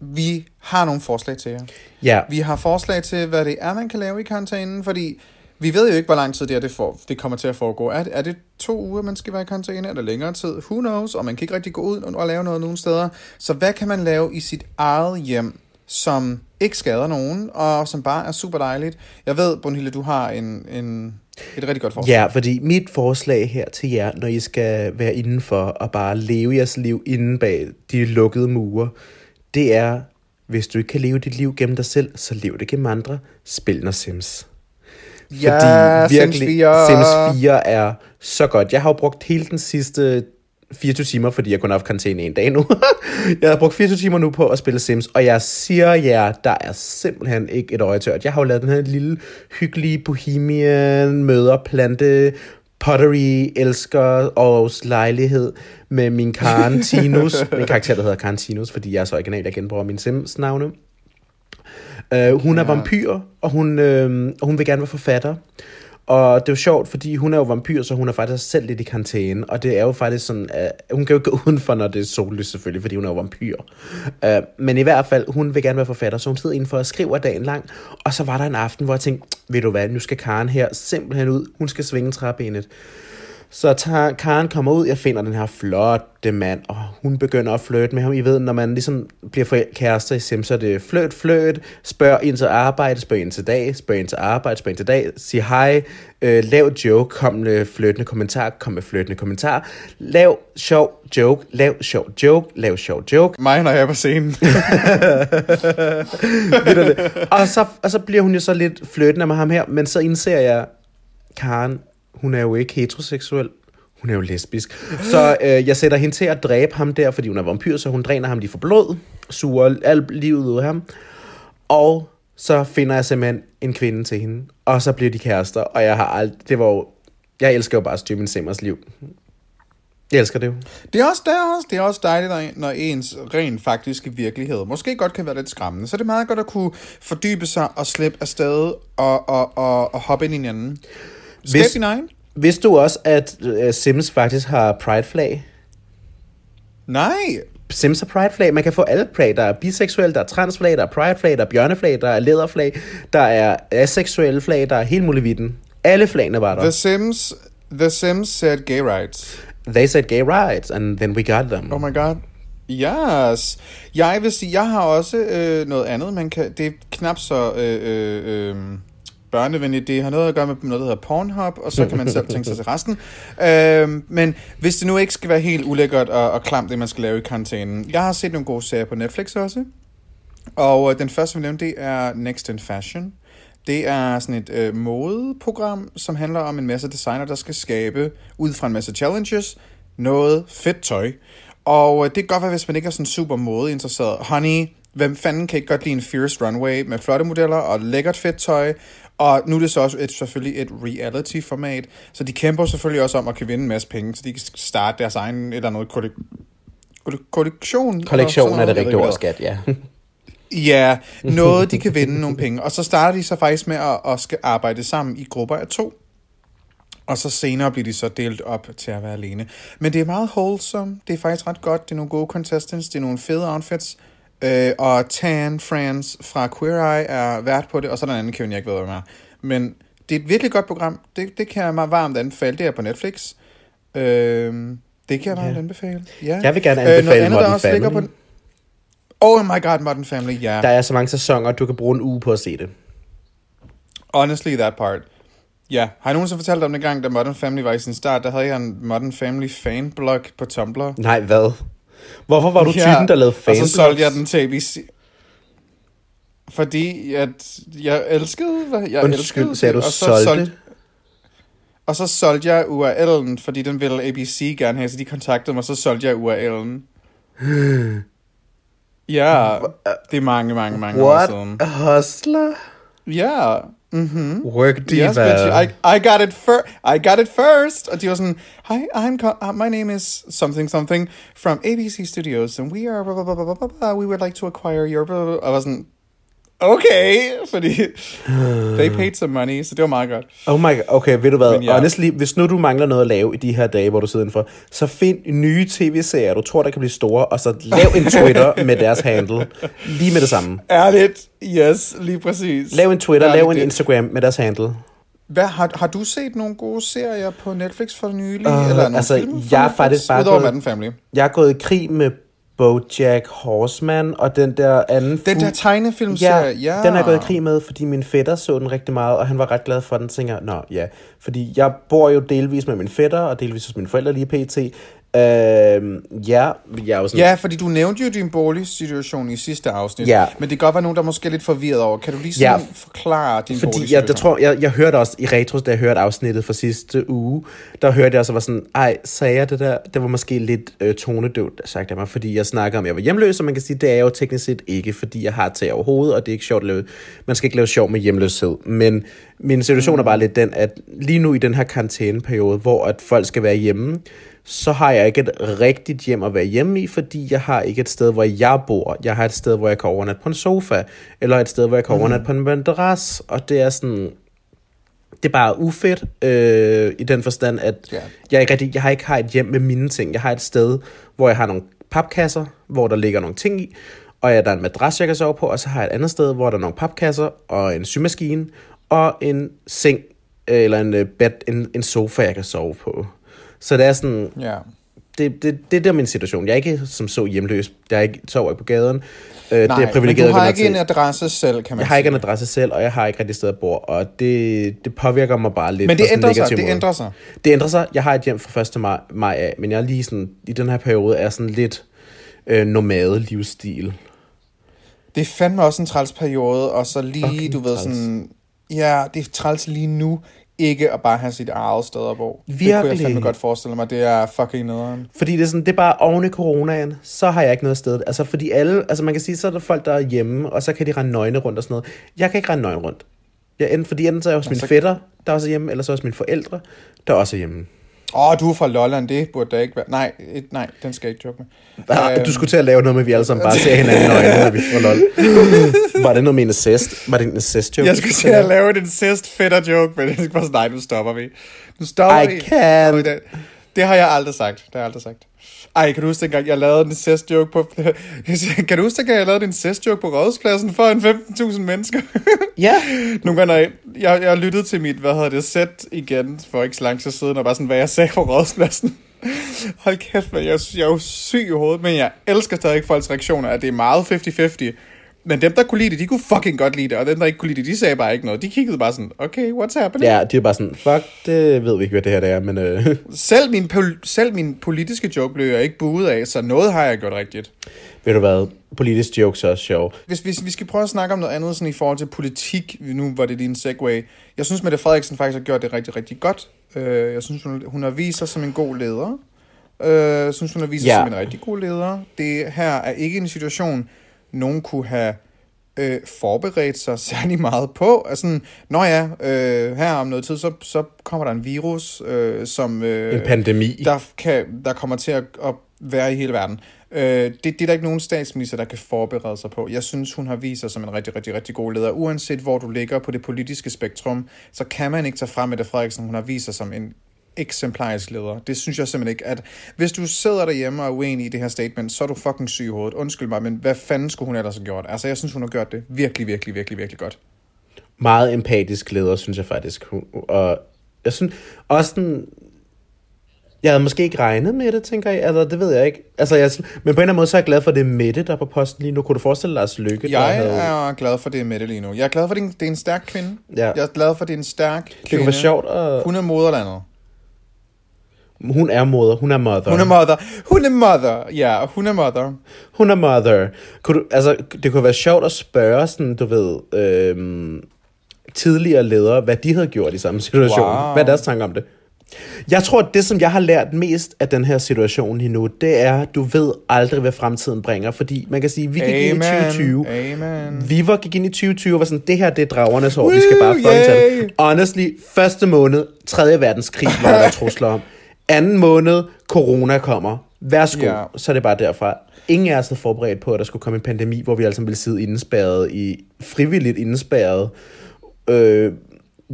[SPEAKER 1] Vi har nogle forslag til jer.
[SPEAKER 2] Ja,
[SPEAKER 1] Vi har forslag til, hvad det er, man kan lave i karantænen, fordi vi ved jo ikke, hvor lang tid det, her, det, får, det kommer til at foregå. Er det, er det to uger, man skal være i karantæne, eller længere tid? Who knows? Og man kan ikke rigtig gå ud og, og lave noget nogen steder. Så hvad kan man lave i sit eget hjem, som ikke skader nogen, og som bare er super dejligt? Jeg ved, Brunhilde, du har en, en, et rigtig godt forslag.
[SPEAKER 2] ja, fordi mit forslag her til jer, når I skal være indenfor og bare leve jeres liv inde bag de lukkede mure, det er, hvis du ikke kan leve dit liv gennem dig selv, så lev det gennem andre. Spil noget Sims.
[SPEAKER 1] Ja, Sims 4.
[SPEAKER 2] Sims 4 er så godt. Jeg har jo brugt hele den sidste 24 timer, fordi jeg kun har haft karantæne en dag nu. (laughs) jeg har brugt 24 timer nu på at spille Sims, og jeg siger jer, der er simpelthen ikke et øje tørt. Jeg har jo lavet den her lille, hyggelige bohemian møder plante pottery, elsker og lejlighed med min Karen Tinus. (laughs) min karakter, der hedder Karen Tinus, fordi jeg er så original, jeg genbruger min Sims navne. Uh, hun er vampyr, og hun, øh, og hun vil gerne være forfatter. Og det er jo sjovt, fordi hun er jo vampyr, så hun er faktisk selv lidt i karantæne. Og det er jo faktisk sådan, at hun kan jo gå (laughs) udenfor, når det er sollys selvfølgelig, fordi hun er jo vampyr. Uh, men i hvert fald, hun vil gerne være forfatter, så hun sidder indenfor og skriver dagen lang. Og så var der en aften, hvor jeg tænkte, ved du hvad, nu skal Karen her simpelthen ud. Hun skal svinge træbenet. Så tager, Karen kommer ud, jeg finder den her flotte mand, og hun begynder at flirte med ham. I ved, når man ligesom bliver for kærester i Sims, så er det fløt, fløt, spørg ind til arbejde, spørg ind til dag, spørg ind til arbejde, spørg ind til dag, sig hej, øh, lav joke, kom med flirtende kommentar, kom med flirtende kommentar, lav sjov joke, lav sjov joke, lav sjov joke,
[SPEAKER 1] Mig, når jeg er på scenen. (laughs) (laughs)
[SPEAKER 2] Og, så, og så bliver hun jo så lidt flirtende med ham her, men så indser jeg, Karen, hun er jo ikke heteroseksuel. Hun er jo lesbisk. Så øh, jeg sætter hende til at dræbe ham der, fordi hun er vampyr, så hun dræner ham lige for blod, suger alt livet ud af ham. Og så finder jeg simpelthen en kvinde til hende, og så bliver de kærester, og jeg har alt, det var jo, jeg elsker jo bare at Simmers liv. Jeg elsker det jo.
[SPEAKER 1] Det er også, det er også, det er også dejligt, når, når ens rent faktiske virkelighed måske godt kan være lidt skræmmende. Så det er meget godt at kunne fordybe sig og slippe afsted og, og, og, og hoppe ind i hinanden. Skab din egen.
[SPEAKER 2] Vidste du også, at øh, Sims faktisk har pride-flag?
[SPEAKER 1] Nej.
[SPEAKER 2] Sims har pride-flag. Man kan få alle flag. Der er biseksuelle, der er transflag, der er pride-flag, der er bjørneflag, der er læderflag, der er aseksuelle flag, der er helt muligheden. Alle flagene var der.
[SPEAKER 1] The Sims, The Sims said gay rights.
[SPEAKER 2] They said gay rights, and then we got them.
[SPEAKER 1] Oh my god. Yes. Jeg vil sige, jeg har også øh, noget andet, man kan... Det er knap så... Øh, øh, øh, børnevenligt. Det har noget at gøre med noget, der hedder Pornhub, og så kan man selv tænke sig til resten. (laughs) Øh, men hvis det nu ikke skal være helt ulækkert og, og klamt, det man skal lave i karantænen. Jeg har set nogle gode serier på Netflix også. Og øh, den første, vi nævnte, det er Next in Fashion. Det er sådan et øh, modeprogram, som handler om en masse designer, der skal skabe, ud fra en masse challenges, noget fedt tøj. Og øh, det kan godt være, hvis man ikke er sådan super modeinteresseret. Honey, hvem fanden kan ikke godt lide en Fierce Runway med flotte modeller og lækkert fedt tøj? Og nu er det så også et, selvfølgelig et reality-format, så de kæmper selvfølgelig også om at kan vinde en masse penge, så de kan starte deres egen eller noget kollektion. Kollektion,
[SPEAKER 2] Kollektion er det rigtige ord, skat, ja. (laughs)
[SPEAKER 1] Ja, noget de kan vinde nogle penge. Og så starter de så faktisk med at, at skal arbejde sammen i grupper af to. Og så senere bliver de så delt op til at være alene. Men det er meget wholesome. Det er faktisk ret godt. Det er nogle gode contestants. Det er nogle fede outfits. Øh, og Tan France fra Queer Eye er vært på det. Og så er der en anden Kevin, jeg ikke ved, hvad er. Men det er et virkelig godt program. Det, det kan jeg meget varmt anbefale. Det er på Netflix. Øh, det kan jeg varmt
[SPEAKER 2] Ja.
[SPEAKER 1] anbefale. Ja.
[SPEAKER 2] Jeg vil gerne
[SPEAKER 1] Øh, noget
[SPEAKER 2] anbefale
[SPEAKER 1] andet, der også ligger
[SPEAKER 2] Family.
[SPEAKER 1] på... Oh my god, Modern Family, ja.
[SPEAKER 2] Der er så mange sæsoner, du kan bruge en uge på at se det.
[SPEAKER 1] Honestly, that part. Ja, har jeg nogensinde fortalt om den gang, da Modern Family var i sin start, der havde jeg en Modern Family fanblog på Tumblr.
[SPEAKER 2] Nej, hvad? Hvorfor var du typen, der lavede
[SPEAKER 1] Og
[SPEAKER 2] fanblogs?
[SPEAKER 1] så solgte jeg den til ABC. Fordi at jeg elskede, hvad jeg
[SPEAKER 2] Undskyld,
[SPEAKER 1] elskede
[SPEAKER 2] sagde du
[SPEAKER 1] og så
[SPEAKER 2] solgte?
[SPEAKER 1] og så solgte jeg URL'en, fordi den ville ABC gerne have, så de kontaktede mig, så solgte jeg URL'en. (gasps) Ja, det er mange, mange, mange
[SPEAKER 2] What
[SPEAKER 1] år siden.
[SPEAKER 2] a hustler?
[SPEAKER 1] Ja, mhm.
[SPEAKER 2] Work diva.
[SPEAKER 1] Yes, bitch. I, I got it first. I got it first. Var sådan, Hi, I'm co- uh, my name is something something from ABC Studios, and we are blah, blah, blah, blah, blah, blah. We would like to acquire your blah, blah, blah. Var sådan, okay, fordi (sighs) they paid some money, så det var meget godt.
[SPEAKER 2] Oh my god, okay, ved du hvad?
[SPEAKER 1] Men ja.
[SPEAKER 2] Honestly, hvis nu du mangler noget at lave i de her dage, hvor du sidder indenfor, så find nye tv-serier, du tror, der kan blive store, og så lav en Twitter (laughs) med deres handle. Lige med det samme.
[SPEAKER 1] Ærligt, yes, lige præcis.
[SPEAKER 2] Lav en Twitter,
[SPEAKER 1] Ærligt
[SPEAKER 2] lav en
[SPEAKER 1] det.
[SPEAKER 2] Instagram med deres handle.
[SPEAKER 1] Hvad, har, har du set nogle gode serier på Netflix for nylig?
[SPEAKER 2] Øh,
[SPEAKER 1] eller nogle
[SPEAKER 2] altså,
[SPEAKER 1] film
[SPEAKER 2] jeg er faktisk bare gået-
[SPEAKER 1] Family.
[SPEAKER 2] Jeg er gået i krig med Bojack Horseman, og den der anden...
[SPEAKER 1] Den der tegnefilmserie, ja.
[SPEAKER 2] den er gået i krig med, fordi min fætter så den rigtig meget, og han var ret glad for den. Tænker, nå ja, fordi jeg bor jo delvis med min fætter, og delvis hos mine forældre lige pt. Øhm, ja, jeg sådan...
[SPEAKER 1] Ja, fordi du nævnte jo din boligsituation i sidste afsnit.
[SPEAKER 2] Ja.
[SPEAKER 1] Men det kan godt være nogen, der er måske er lidt forvirret over. Kan du lige
[SPEAKER 2] Ja.
[SPEAKER 1] sådan forklare din
[SPEAKER 2] Fordi jeg,
[SPEAKER 1] boligsituation?
[SPEAKER 2] der tror, jeg, jeg hørte også i retros, da jeg hørte afsnittet fra sidste uge, der hørte jeg også, var sådan, ej, sagde jeg det der? Det var måske lidt øh, tonedøvt sagt af mig, fordi jeg snakker om, at jeg var hjemløs, og man kan sige, det er jeg jo teknisk set ikke, fordi jeg har tag over hovedet, og det er ikke sjovt at lave. Man skal ikke lave sjov med hjemløshed. Men min situation mm. er bare lidt den, at lige nu i den her karantæneperiode, hvor at folk skal være hjemme, så har jeg ikke et rigtigt hjem at være hjemme i, fordi jeg har ikke et sted, hvor jeg bor. Jeg har et sted, hvor jeg kan overnatte på en sofa, eller et sted, hvor jeg kan overnatte på en madras, og det er sådan, det er bare ufedt øh, i den forstand, at
[SPEAKER 1] Ja.
[SPEAKER 2] jeg, ikke rigtig, jeg har ikke har et hjem med mine ting. Jeg har et sted, hvor jeg har nogle papkasser, hvor der ligger nogle ting i, og ja, der er en madras, jeg kan sove på, og så har jeg et andet sted, hvor der er nogle papkasser, og en symaskine, og en seng, øh, eller en, øh, bed, en, en sofa, jeg kan sove på. Så det er sådan,
[SPEAKER 1] Ja.
[SPEAKER 2] det, det, det er der min situation. Jeg er ikke som så hjemløs. Jeg er ikke, sover ikke på gaden. Øh, det
[SPEAKER 1] Nej,
[SPEAKER 2] er
[SPEAKER 1] men
[SPEAKER 2] privilegeret
[SPEAKER 1] du har ikke
[SPEAKER 2] til.
[SPEAKER 1] en adresse selv, kan man
[SPEAKER 2] Jeg har ikke
[SPEAKER 1] sige.
[SPEAKER 2] en adresse selv, og jeg har ikke rigtig sted at bo, og det, det påvirker mig bare lidt.
[SPEAKER 1] Men det ændrer sig, det
[SPEAKER 2] måde.
[SPEAKER 1] ændrer sig.
[SPEAKER 2] Det ændrer sig. Jeg har et hjem fra 1. Maj, maj af, men jeg er lige sådan, i den her periode er sådan lidt øh, nomade livsstil.
[SPEAKER 1] Det er fandme også en træls periode, og så lige,
[SPEAKER 2] Fucking
[SPEAKER 1] du ved
[SPEAKER 2] træls.
[SPEAKER 1] sådan... Ja, det er træls lige nu, ikke at bare have sit eget sted at bo. Det kunne jeg
[SPEAKER 2] Virkelig.
[SPEAKER 1] fandme godt forestille mig, det er fucking nederen.
[SPEAKER 2] Fordi det er sådan, det er bare oven i coronaen, så har jeg ikke noget sted. Altså fordi alle, altså man kan sige, så er der folk, der er hjemme, og så kan de rende nøgne rundt og sådan noget. Jeg kan ikke rende nøgen rundt. Jeg, enten, fordi enten så er jeg hos mine
[SPEAKER 1] så-
[SPEAKER 2] fætter, der også er hjemme, eller så hos mine forældre, der også er hjemme.
[SPEAKER 1] Åh, oh, du er fra Lolland, det burde da ikke være... Nej, et, nej, den skal jeg ikke joke med.
[SPEAKER 2] Ah, du skulle til at lave noget med, at vi alle sammen bare ser hinanden i øjnene, når vi får lol. (laughs) Var det noget med en incest? Var det en incest joke?
[SPEAKER 1] Jeg skulle til at lave en incest fætter joke, men jeg var sådan, nej, nu stopper vi. Nu stopper
[SPEAKER 2] I
[SPEAKER 1] vi.
[SPEAKER 2] can't.
[SPEAKER 1] Det, det har jeg aldrig sagt. Det har jeg aldrig sagt. Ej, kan du huske dengang, jeg lavede en incest joke på... (laughs) kan du huske dengang, jeg lavede en incest joke på rådspladsen for en 15.000 mennesker? (laughs)
[SPEAKER 2] Ja.
[SPEAKER 1] Nogle gange, jeg, jeg, jeg lyttede til mit, hvad hedder det, sæt igen for ikke så lang tid siden, og bare sådan, hvad jeg sagde på rådspladsen. (laughs) Hold kæft, man, jeg, er- jeg er jo syg i hovedet, men jeg elsker stadig folks reaktioner, at det er meget 50-50. Men dem, der kunne lide det, de kunne fucking godt lide det, og dem, der ikke kunne lide det, de sagde bare ikke noget. De kiggede bare sådan, okay, what's happening?
[SPEAKER 2] Ja, de er bare sådan, fuck, det ved vi ikke, hvad det her det er, men... Øh, (laughs)
[SPEAKER 1] Selv, min, pol- selv min politiske joke blev jeg ikke buet af, så noget har jeg gjort rigtigt.
[SPEAKER 2] ved du hvad, politisk jokes er også sjov.
[SPEAKER 1] Hvis, hvis vi skal prøve at snakke om noget andet sådan i forhold til politik, nu var det din segway. Jeg synes, Mette Frederiksen faktisk har gjort det rigtig, rigtig godt. Øh, jeg synes, hun, hun har vist sig som en god leder. Øh, jeg synes, hun har vist sig
[SPEAKER 2] Ja.
[SPEAKER 1] som en rigtig god leder. Det her er ikke en situation, nogen kunne have øh, forberedt sig (laughs) særlig meget på. Altså, nå ja, øh, her om noget tid, så, så kommer der en virus, øh, som... Øh,
[SPEAKER 2] En pandemi.
[SPEAKER 1] der, kan, der kommer til at, at være i hele verden. Øh, det, det er der ikke nogen statsminister, der kan forberede sig på. Jeg synes, hun har vist sig som en rigtig, rigtig, rigtig god leder. Uanset hvor du ligger på det politiske spektrum, så kan man ikke tage frem Mette Frederiksen. Hun har vist sig som en eksemplarisk leder. Det synes jeg simpelthen ikke, at hvis du sidder derhjemme og er uenig i det her statement, så er du fucking syg i hovedet. Undskyld mig, men hvad fanden skulle hun ellers have gjort? Altså, jeg synes, hun har gjort det virkelig, virkelig, virkelig, virkelig godt.
[SPEAKER 2] Meget empatisk leder, synes jeg faktisk. Og jeg synes også den... Jeg havde måske ikke regnet med det, tænker jeg. Altså, det ved jeg ikke. Altså, jeg, men på en eller anden måde, så er jeg glad for, at det er Mette, der er på posten lige nu. Kunne du forestille dig Lars Lykke?
[SPEAKER 1] Jeg
[SPEAKER 2] havde-
[SPEAKER 1] er glad for det med det lige nu. Jeg er glad for, at det er en, det er en stærk kvinde.
[SPEAKER 2] Ja.
[SPEAKER 1] Jeg er glad for, at det er en stærk kvinde.
[SPEAKER 2] Det kunne være sjovt at...
[SPEAKER 1] Hun er moderlandet.
[SPEAKER 2] Hun er moder. Hun er mother.
[SPEAKER 1] Hun er mother. Hun er mother. Ja, hun er mother.
[SPEAKER 2] Hun er mother. Kunne du, altså, det kunne være sjovt at spørge sådan, du ved, øhm, tidligere ledere, hvad de havde gjort i samme situation.
[SPEAKER 1] Wow.
[SPEAKER 2] Hvad er deres tanker om det? Jeg tror, at det, som jeg har lært mest af den her situation lige nu, det er, at du ved aldrig, hvad fremtiden bringer. Fordi man kan sige, vi gik ind i 2020.
[SPEAKER 1] Amen.
[SPEAKER 2] Vi var gik ind i 2020 og var sådan, det her det er dragernes år, vi skal bare
[SPEAKER 1] Woo,
[SPEAKER 2] fucking tage det. Honestly, første måned, 3. verdenskrig, var der trusler om. Anden måned, corona kommer. Værsgo,
[SPEAKER 1] Ja.
[SPEAKER 2] så er det bare derfra. Ingen af os havde forberedt på, at der skulle komme en pandemi, hvor vi alle sammen ville sidde indespærret i, frivilligt indespærret. Øh,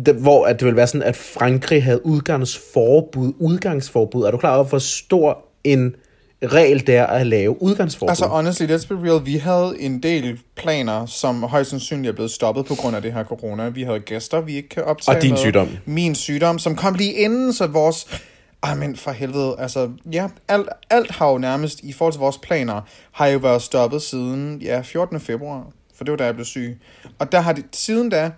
[SPEAKER 2] det, hvor at det ville være sådan, at Frankrig havde udgangsforbud. Udgangsforbud. Er du klar over, hvor stor en regel det er at lave udgangsforbud?
[SPEAKER 1] Altså, honestly, let's be real. Vi havde en del planer, som højst sandsynligt er blevet stoppet på grund af det her corona. Vi havde gæster, vi ikke kan optage
[SPEAKER 2] Og din
[SPEAKER 1] med.
[SPEAKER 2] sygdom.
[SPEAKER 1] Min sygdom, som kom lige inden, så vores... Ej, men for helvede, altså, ja, alt, alt har jo nærmest, i forhold til vores planer, har jo været stoppet siden, ja, 14. februar, for det var da jeg blev syg. Og der har det, siden da,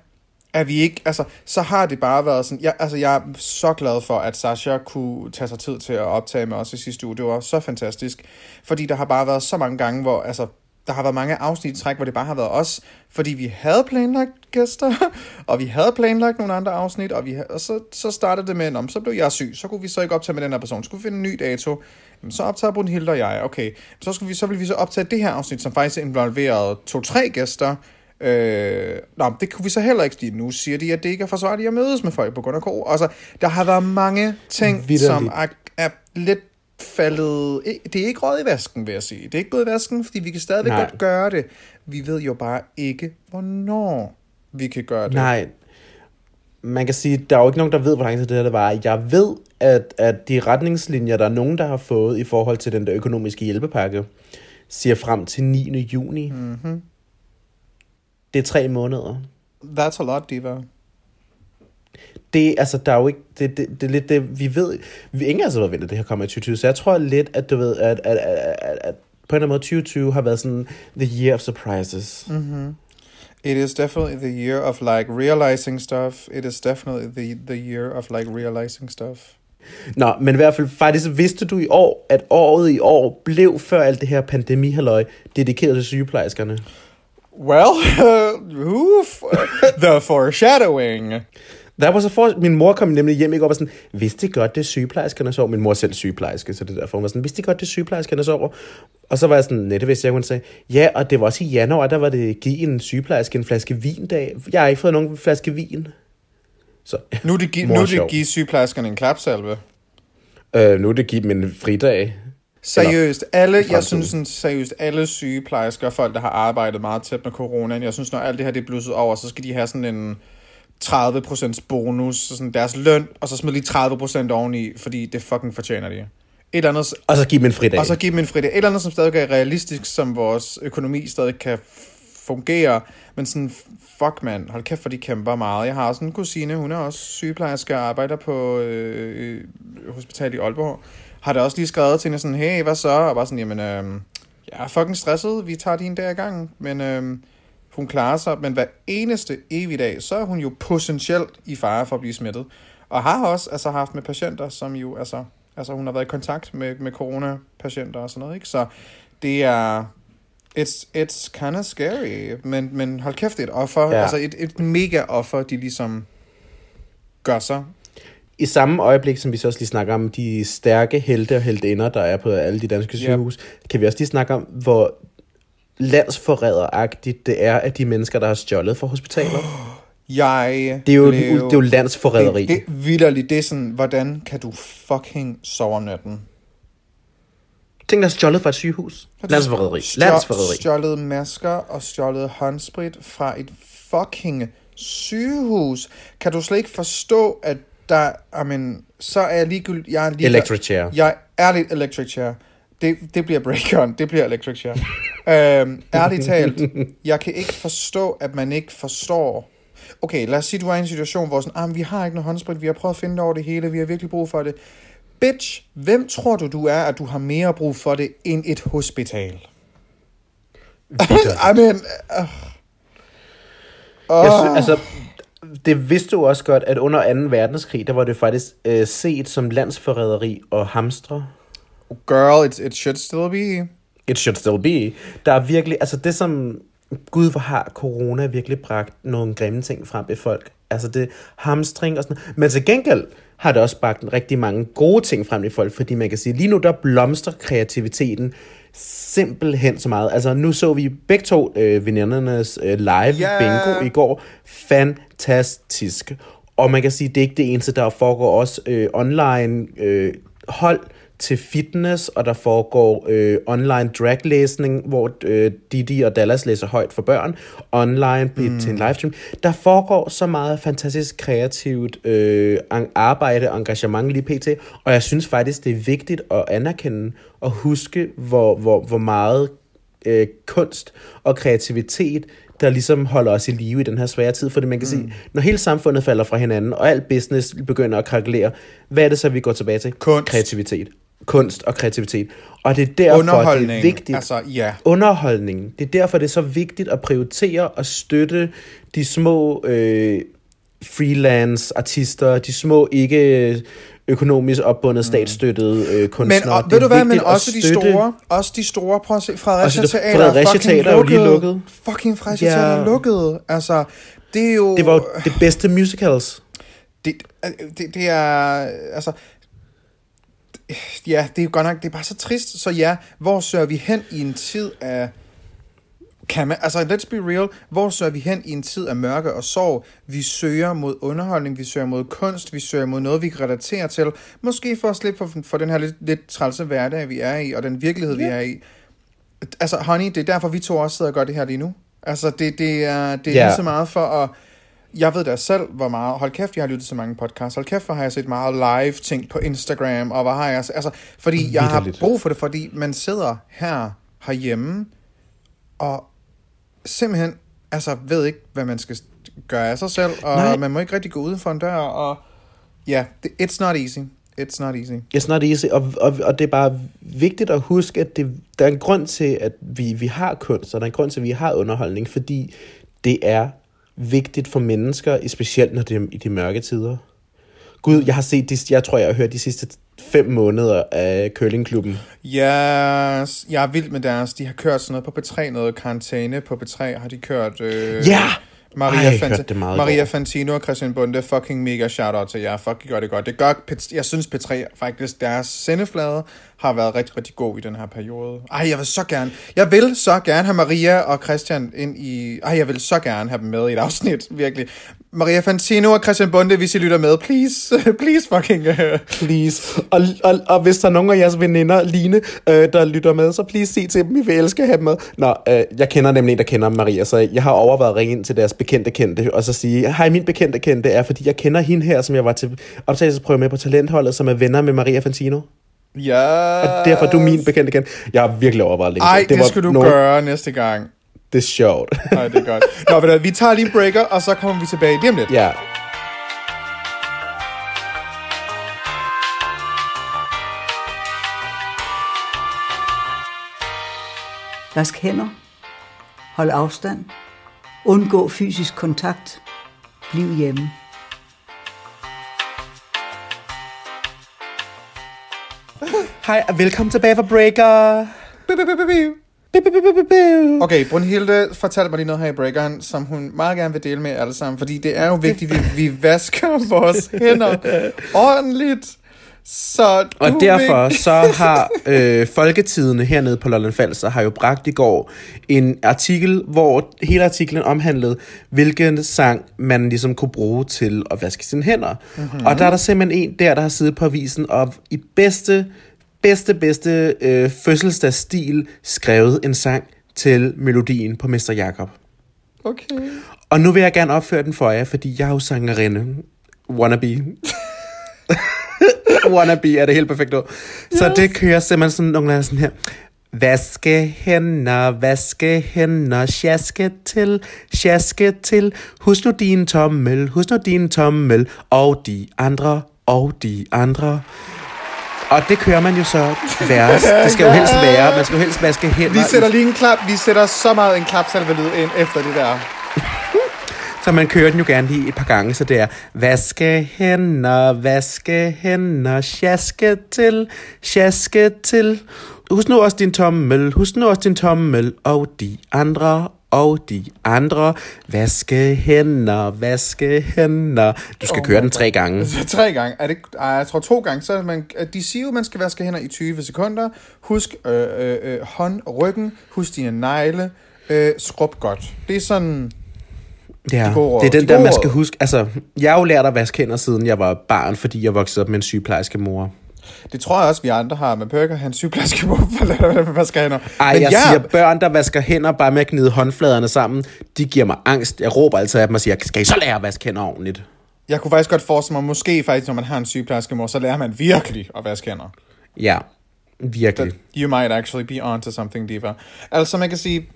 [SPEAKER 1] er vi ikke, altså, så har det bare været sådan, jeg, altså, jeg er så glad for, at Sasha kunne tage sig tid til at optage med os i sidste uge. Det var så fantastisk, fordi der har bare været så mange gange, hvor, altså, der har været mange afsnit træk, hvor det bare har været os, fordi vi havde planlagt gæster, (laughs) og vi havde planlagt nogle andre afsnit, og, vi og så, så startede det med, om så blev jeg syg, så kunne vi så ikke optage med den her person, så skulle vi finde en ny dato, Jamen, så optager Brunhilde og jeg, okay, så, skulle vi, så ville vi så optage det her afsnit, som faktisk involverede to-tre gæster, Øh, nå, det kunne vi så heller ikke, fordi nu siger de, at det ikke er forsvarligt at mødes med folk på grund af corona. Altså, der har været mange ting,
[SPEAKER 2] Vitterligt.
[SPEAKER 1] som er, er lidt faldet... Det er ikke røget i vasken, vil jeg sige. Det er ikke gået i vasken, fordi vi kan stadigvæk
[SPEAKER 2] Nej.
[SPEAKER 1] godt gøre det. Vi ved jo bare ikke, hvornår vi kan gøre det.
[SPEAKER 2] Nej, man kan sige, der er jo ikke nogen, der ved, hvor lang tid det her det var. Jeg ved, at, at de retningslinjer, der er nogen, der har fået i forhold til den der økonomiske hjælpepakke, siger frem til 9. juni.
[SPEAKER 1] Mm-hmm.
[SPEAKER 2] Det er tre måneder.
[SPEAKER 1] That's a lot, Diva.
[SPEAKER 2] Det, altså, der er jo ikke, det, det, det er lidt det, vi ved, vi ingen af os har ventet, det her kommer i 2020, så jeg tror lidt, at du ved, at, at, at, at, at på en eller anden måde 2020 har været sådan the year of surprises.
[SPEAKER 1] Mm-hmm. It is definitely the year of like realizing stuff. It is definitely the, the year of like realizing stuff.
[SPEAKER 2] Nå, men i hvert fald faktisk vidste du i år, at året i år blev før alt det her pandemihalløj dedikeret til sygeplejerskerne.
[SPEAKER 1] Well, (laughs) oof, the foreshadowing.
[SPEAKER 2] Der var så for, min mor kom nemlig hjem i går og var sådan, vidste I godt, det er sygeplejerskernes år? Min mor er selv sygeplejerske, så det er derfor, hun var sådan, vidste I godt, det er sygeplejerskernes år? Og så var jeg sådan, nej, det vidste jeg, hun sagde, ja, og det var også i januar, der var det give en sygeplejerske en flaske vin dag. Jeg har ikke fået nogen flaske vin. Så,
[SPEAKER 1] Nu er det, gi- (laughs) nu
[SPEAKER 2] er
[SPEAKER 1] det give sygeplejerskerne en klapsalve.
[SPEAKER 2] øh, nu er det give dem en fridag.
[SPEAKER 1] Seriøst, alle, jeg synes sådan, seriøst, alle sygeplejersker, folk, der har arbejdet meget tæt med coronaen, jeg synes, når alt det her det er blusset over, så skal de have sådan en 30% bonus, så sådan deres løn, og så smide lige 30% oveni, fordi det fucking fortjener de. Et eller andet,
[SPEAKER 2] Og så give dem en fridag.
[SPEAKER 1] og så give dem en fridag. Et eller andet, som stadig er realistisk, som vores økonomi stadig kan fungere. Men sådan, fuck mand, hold kæft for de kæmper meget. Jeg har også en kusine, hun er også sygeplejerske og arbejder på øh, øh, hospital i Aalborg. Har da også lige skrevet til hende sådan, hey, hvad så? Og bare sådan, jamen, øh, jeg er fucking stresset, vi tager din dag i gang. Men øh, Hun klarer sig, men hver eneste evig dag, så er hun jo potentielt i fare for at blive smittet. Og har også altså, haft med patienter, som jo, altså, altså hun har været i kontakt med, med coronapatienter og sådan noget, ikke? Så det er, it's, it's kind of scary, men, men hold kæft, det er et offer,
[SPEAKER 2] Ja.
[SPEAKER 1] altså et, et mega offer, de ligesom gør sig.
[SPEAKER 2] I samme øjeblik, som vi så også lige snakker om de stærke helte og heltinder, der er på alle de danske
[SPEAKER 1] Yep.
[SPEAKER 2] sygehus, kan vi også lige snakke om, hvor landsforræderagtigt det er, at de mennesker, der har stjålet fra hospitaler. (gasps)
[SPEAKER 1] Jeg
[SPEAKER 2] Det er jo,
[SPEAKER 1] blev,
[SPEAKER 2] det er jo landsforræderi.
[SPEAKER 1] Det, det er det er sådan, hvordan kan du fucking sove natten?
[SPEAKER 2] Tænk dig stjålet fra et sygehus. Landsforræderi. Landsforræderi.
[SPEAKER 1] Stjålet masker og stjålet håndsprit fra et fucking sygehus. Kan du slet ikke forstå, at der, amen, så er jeg ligegyldigt, jeg er lige. Jeg er lidt electric chair. Det, det bliver break det bliver electric chair. øhm, ærligt talt, jeg kan ikke forstå, at man ikke forstår. Okay, lad os sige, du er i en situation, hvor sådan, ah, vi har ikke noget håndsprit, vi har prøvet at finde over det hele, vi har virkelig brug for det. Bitch, hvem tror du, du er, at du har mere brug for det end et hospital? (laughs) I mean, uh,
[SPEAKER 2] Jeg sy- altså, det vidste du også godt, at under 2. verdenskrig, der var det faktisk øh, set som landsforræderi og hamstre.
[SPEAKER 1] Girl, it, it should still be.
[SPEAKER 2] It should still be. Der er virkelig, altså det som, gud hvor har corona virkelig bragt nogle grimme ting frem i folk. Altså det hamstring og sådan. Men til gengæld har det også bragt rigtig mange gode ting frem i folk, fordi man kan sige, lige nu der blomstrer kreativiteten simpelthen så meget. Altså nu så vi begge to øh, venindernes øh, live
[SPEAKER 1] Ja.
[SPEAKER 2] bingo i går. Fantastisk. Og man kan sige, det er ikke det eneste, der foregår også øh, online øh, hold til fitness, og der foregår øh, online draglæsning, hvor øh, Didi og Dallas læser højt for børn, online mm. til en livestream. Der foregår så meget fantastisk kreativt øh, arbejde og engagement lige pt. Og jeg synes faktisk, det er vigtigt at anerkende og huske, hvor, hvor, hvor meget øh, kunst og kreativitet, der ligesom holder os i live i den her svære tid. Fordi man kan mm. sige, når hele samfundet falder fra hinanden, og alt business begynder at krakelere, hvad er det så, vi går tilbage til?
[SPEAKER 1] Kunst.
[SPEAKER 2] Kreativitet. Kunst og kreativitet. Og det er derfor, det er vigtigt.
[SPEAKER 1] Altså, ja.
[SPEAKER 2] Underholdning. Det er derfor, det er så vigtigt at prioritere og støtte de små øh, freelance artister, de små ikke økonomisk opbundet statsstøttede øh,
[SPEAKER 1] Men
[SPEAKER 2] kunstnere.
[SPEAKER 1] og,
[SPEAKER 2] Det
[SPEAKER 1] ved
[SPEAKER 2] er
[SPEAKER 1] du hvad, men også de store, også de store, prøv at se, Fredericia Teater
[SPEAKER 2] Fredericia
[SPEAKER 1] er fucking
[SPEAKER 2] Teater er jo lige
[SPEAKER 1] lukket. Fucking Fredericia
[SPEAKER 2] Ja.
[SPEAKER 1] Teater er lukket. Altså, det er jo...
[SPEAKER 2] Det var jo det bedste musicals.
[SPEAKER 1] Det, det, det er... Altså... Ja, det er jo godt nok... Det er bare så trist. Så ja, hvor søger vi hen i en tid af... Kan man, altså, let's be real. Hvor søger vi hen i en tid af mørke og sorg? Vi søger mod underholdning, vi søger mod kunst, vi søger mod noget, vi kan relatere til. Måske for at slippe for, for den her lidt, lidt trælse hverdag, vi er i, og den virkelighed, yeah. vi er i. Altså, honey, det er derfor, vi to også sidder og gør det her lige nu. Altså, det, det er, det er yeah. lige så meget for at... Jeg ved da selv, hvor meget... Hold kæft, jeg har lyttet til mange podcasts. Hold kæft, hvor har jeg set meget live ting på Instagram, og hvor har jeg... Altså, fordi jeg har brug for det, fordi man sidder her herhjemme, og simpelthen altså, ved ikke, hvad man skal gøre af sig selv, og
[SPEAKER 2] Nej.
[SPEAKER 1] Man må ikke rigtig gå uden for en dør, og ja, det, it's not easy. It's not easy.
[SPEAKER 2] It's not easy, og, og, og det er bare vigtigt at huske, at det, der er en grund til, at vi, vi har kunst, og der er en grund til, at vi har underholdning, fordi det er vigtigt for mennesker, specielt når det er i de mørke tider. Gud, jeg har set, de, jeg tror, jeg har hørt de sidste fem måneder af Curlingklubben.
[SPEAKER 1] Yes, jeg er vild med deres. De har kørt sådan noget på P3, noget karantæne på P3 har de kørt. Øh,
[SPEAKER 2] Ja!
[SPEAKER 1] Maria,
[SPEAKER 2] Ej, i
[SPEAKER 1] Maria. Fantino og Christian Bunde, fucking mega shout-out til jer. Fuck, I gør det godt. Det gør, jeg synes P3 faktisk, deres sendeflade har været rigtig, rigtig god i den her periode. Ej, jeg vil så gerne, jeg vil så gerne have Maria og Christian ind i, ej, jeg vil så gerne have dem med i et afsnit, (laughs) virkelig. Maria Fantino og Christian Bunde, hvis I lytter med, please, (laughs) please fucking, uh,
[SPEAKER 2] Please. Og, og, og hvis der er nogen af jeres veninder, Line, øh, der lytter med, så please sig til dem, vi vil elske at have dem med. Nå, øh, jeg kender nemlig en, der kender Maria, så jeg har overvejet at ringe ind til deres bekendte kendte, og så sige, hej, min bekendte kendte er, fordi jeg kender hende her, som jeg var til optagelsesprøve med på talentholdet, som er venner med Maria Fantino.
[SPEAKER 1] ja.
[SPEAKER 2] Og derfor er du min bekendte kendte. Jeg har virkelig overvejet længe.
[SPEAKER 1] Ej, det,
[SPEAKER 2] var
[SPEAKER 1] det skal du
[SPEAKER 2] nogen-
[SPEAKER 1] gøre næste gang.
[SPEAKER 2] Det er sjovt.
[SPEAKER 1] Nej, det er godt. Nå, ved du, vi tager lige en breaker, og så kommer vi tilbage lige om lidt.
[SPEAKER 2] ja.
[SPEAKER 4] Vask hænder. Hold afstand. Undgå fysisk kontakt. Bliv hjemme.
[SPEAKER 2] Hej, og velkommen tilbage fra Breaker.
[SPEAKER 1] Biu, biu, biu, biu, Okay, Brunhilde fortalte mig lige noget her i breakeren, som hun meget gerne vil dele med jer alle sammen, fordi det er jo vigtigt, at vi, vi vasker (laughs) vores hænder ordentligt. Så du
[SPEAKER 2] Og derfor
[SPEAKER 1] vil-
[SPEAKER 2] så har øh, Folketidene hernede på Lolland Falster har jo bragt i går en artikel, hvor hele artiklen omhandlede, hvilken sang man ligesom kunne bruge til at vaske sine hænder. Mm-hmm. Og der er der simpelthen en der, der har siddet på avisen og i bedste, bedste, bedste øh, fødselsdagsstil skrevet en sang til melodien på Mester Jakob.
[SPEAKER 1] Okay.
[SPEAKER 2] Og nu vil jeg gerne opføre den for jer, fordi jeg er jo sangerinde. Wannabe. (laughs) Wannabe er det helt perfekt ord. Så det kører simpelthen sådan nogle gange sådan her. Vaske hænder, vaske hænder, sjaske til, sjaske til. Husk nu din tommel, husk nu din tommel, og de andre, og de andre. Og det kører man jo så værst. (laughs) Det skal jo helst være, man skal jo helst vaske hænder.
[SPEAKER 1] Vi sætter lige en klap. Vi sætter så meget en klapsalvelyd ind efter det der.
[SPEAKER 2] Så man kører den jo gerne lige et par gange, så det er vaske hænder, vaske hænder, sjaske til, sjaske til. Husk nu også din tommel, husk nu også din tommel, og de andre, og de andre. Vaske hænder, vaske hænder. Du skal
[SPEAKER 1] Oh
[SPEAKER 2] køre den tre gange. (laughs)
[SPEAKER 1] Tre gange. Er det, ej, jeg tror to gange. Så man, de siger jo, at man skal vaske hænder i 20 sekunder. Husk øh, øh, øh, hånd, ryggen. Husk dine negle. Øh, skrub godt. Det er sådan...
[SPEAKER 2] Ja,
[SPEAKER 1] råd.
[SPEAKER 2] det er den
[SPEAKER 1] De
[SPEAKER 2] der, man skal huske. Altså, jeg har jo lært at vaske hænder, siden jeg var barn, fordi jeg voksede op med en sygeplejerske mor.
[SPEAKER 1] Det tror jeg også, vi andre har med Burger. Han sygeplejerske på, lade være vaske hænder.
[SPEAKER 2] Ej,
[SPEAKER 1] Men
[SPEAKER 2] jeg
[SPEAKER 1] ja,
[SPEAKER 2] siger, børn, der vasker hænder bare med at gnide håndfladerne sammen, de giver mig angst. Jeg råber altid af dem og siger, skal I så lære at vaske hænder ordentligt?
[SPEAKER 1] jeg kunne faktisk godt forestille mig, måske faktisk, når man har en sygeplejerske mor, så lærer man virkelig at vaske hænder.
[SPEAKER 2] Ja, virkelig.
[SPEAKER 1] You might actually be onto something, Diva. Altså, man kan sige,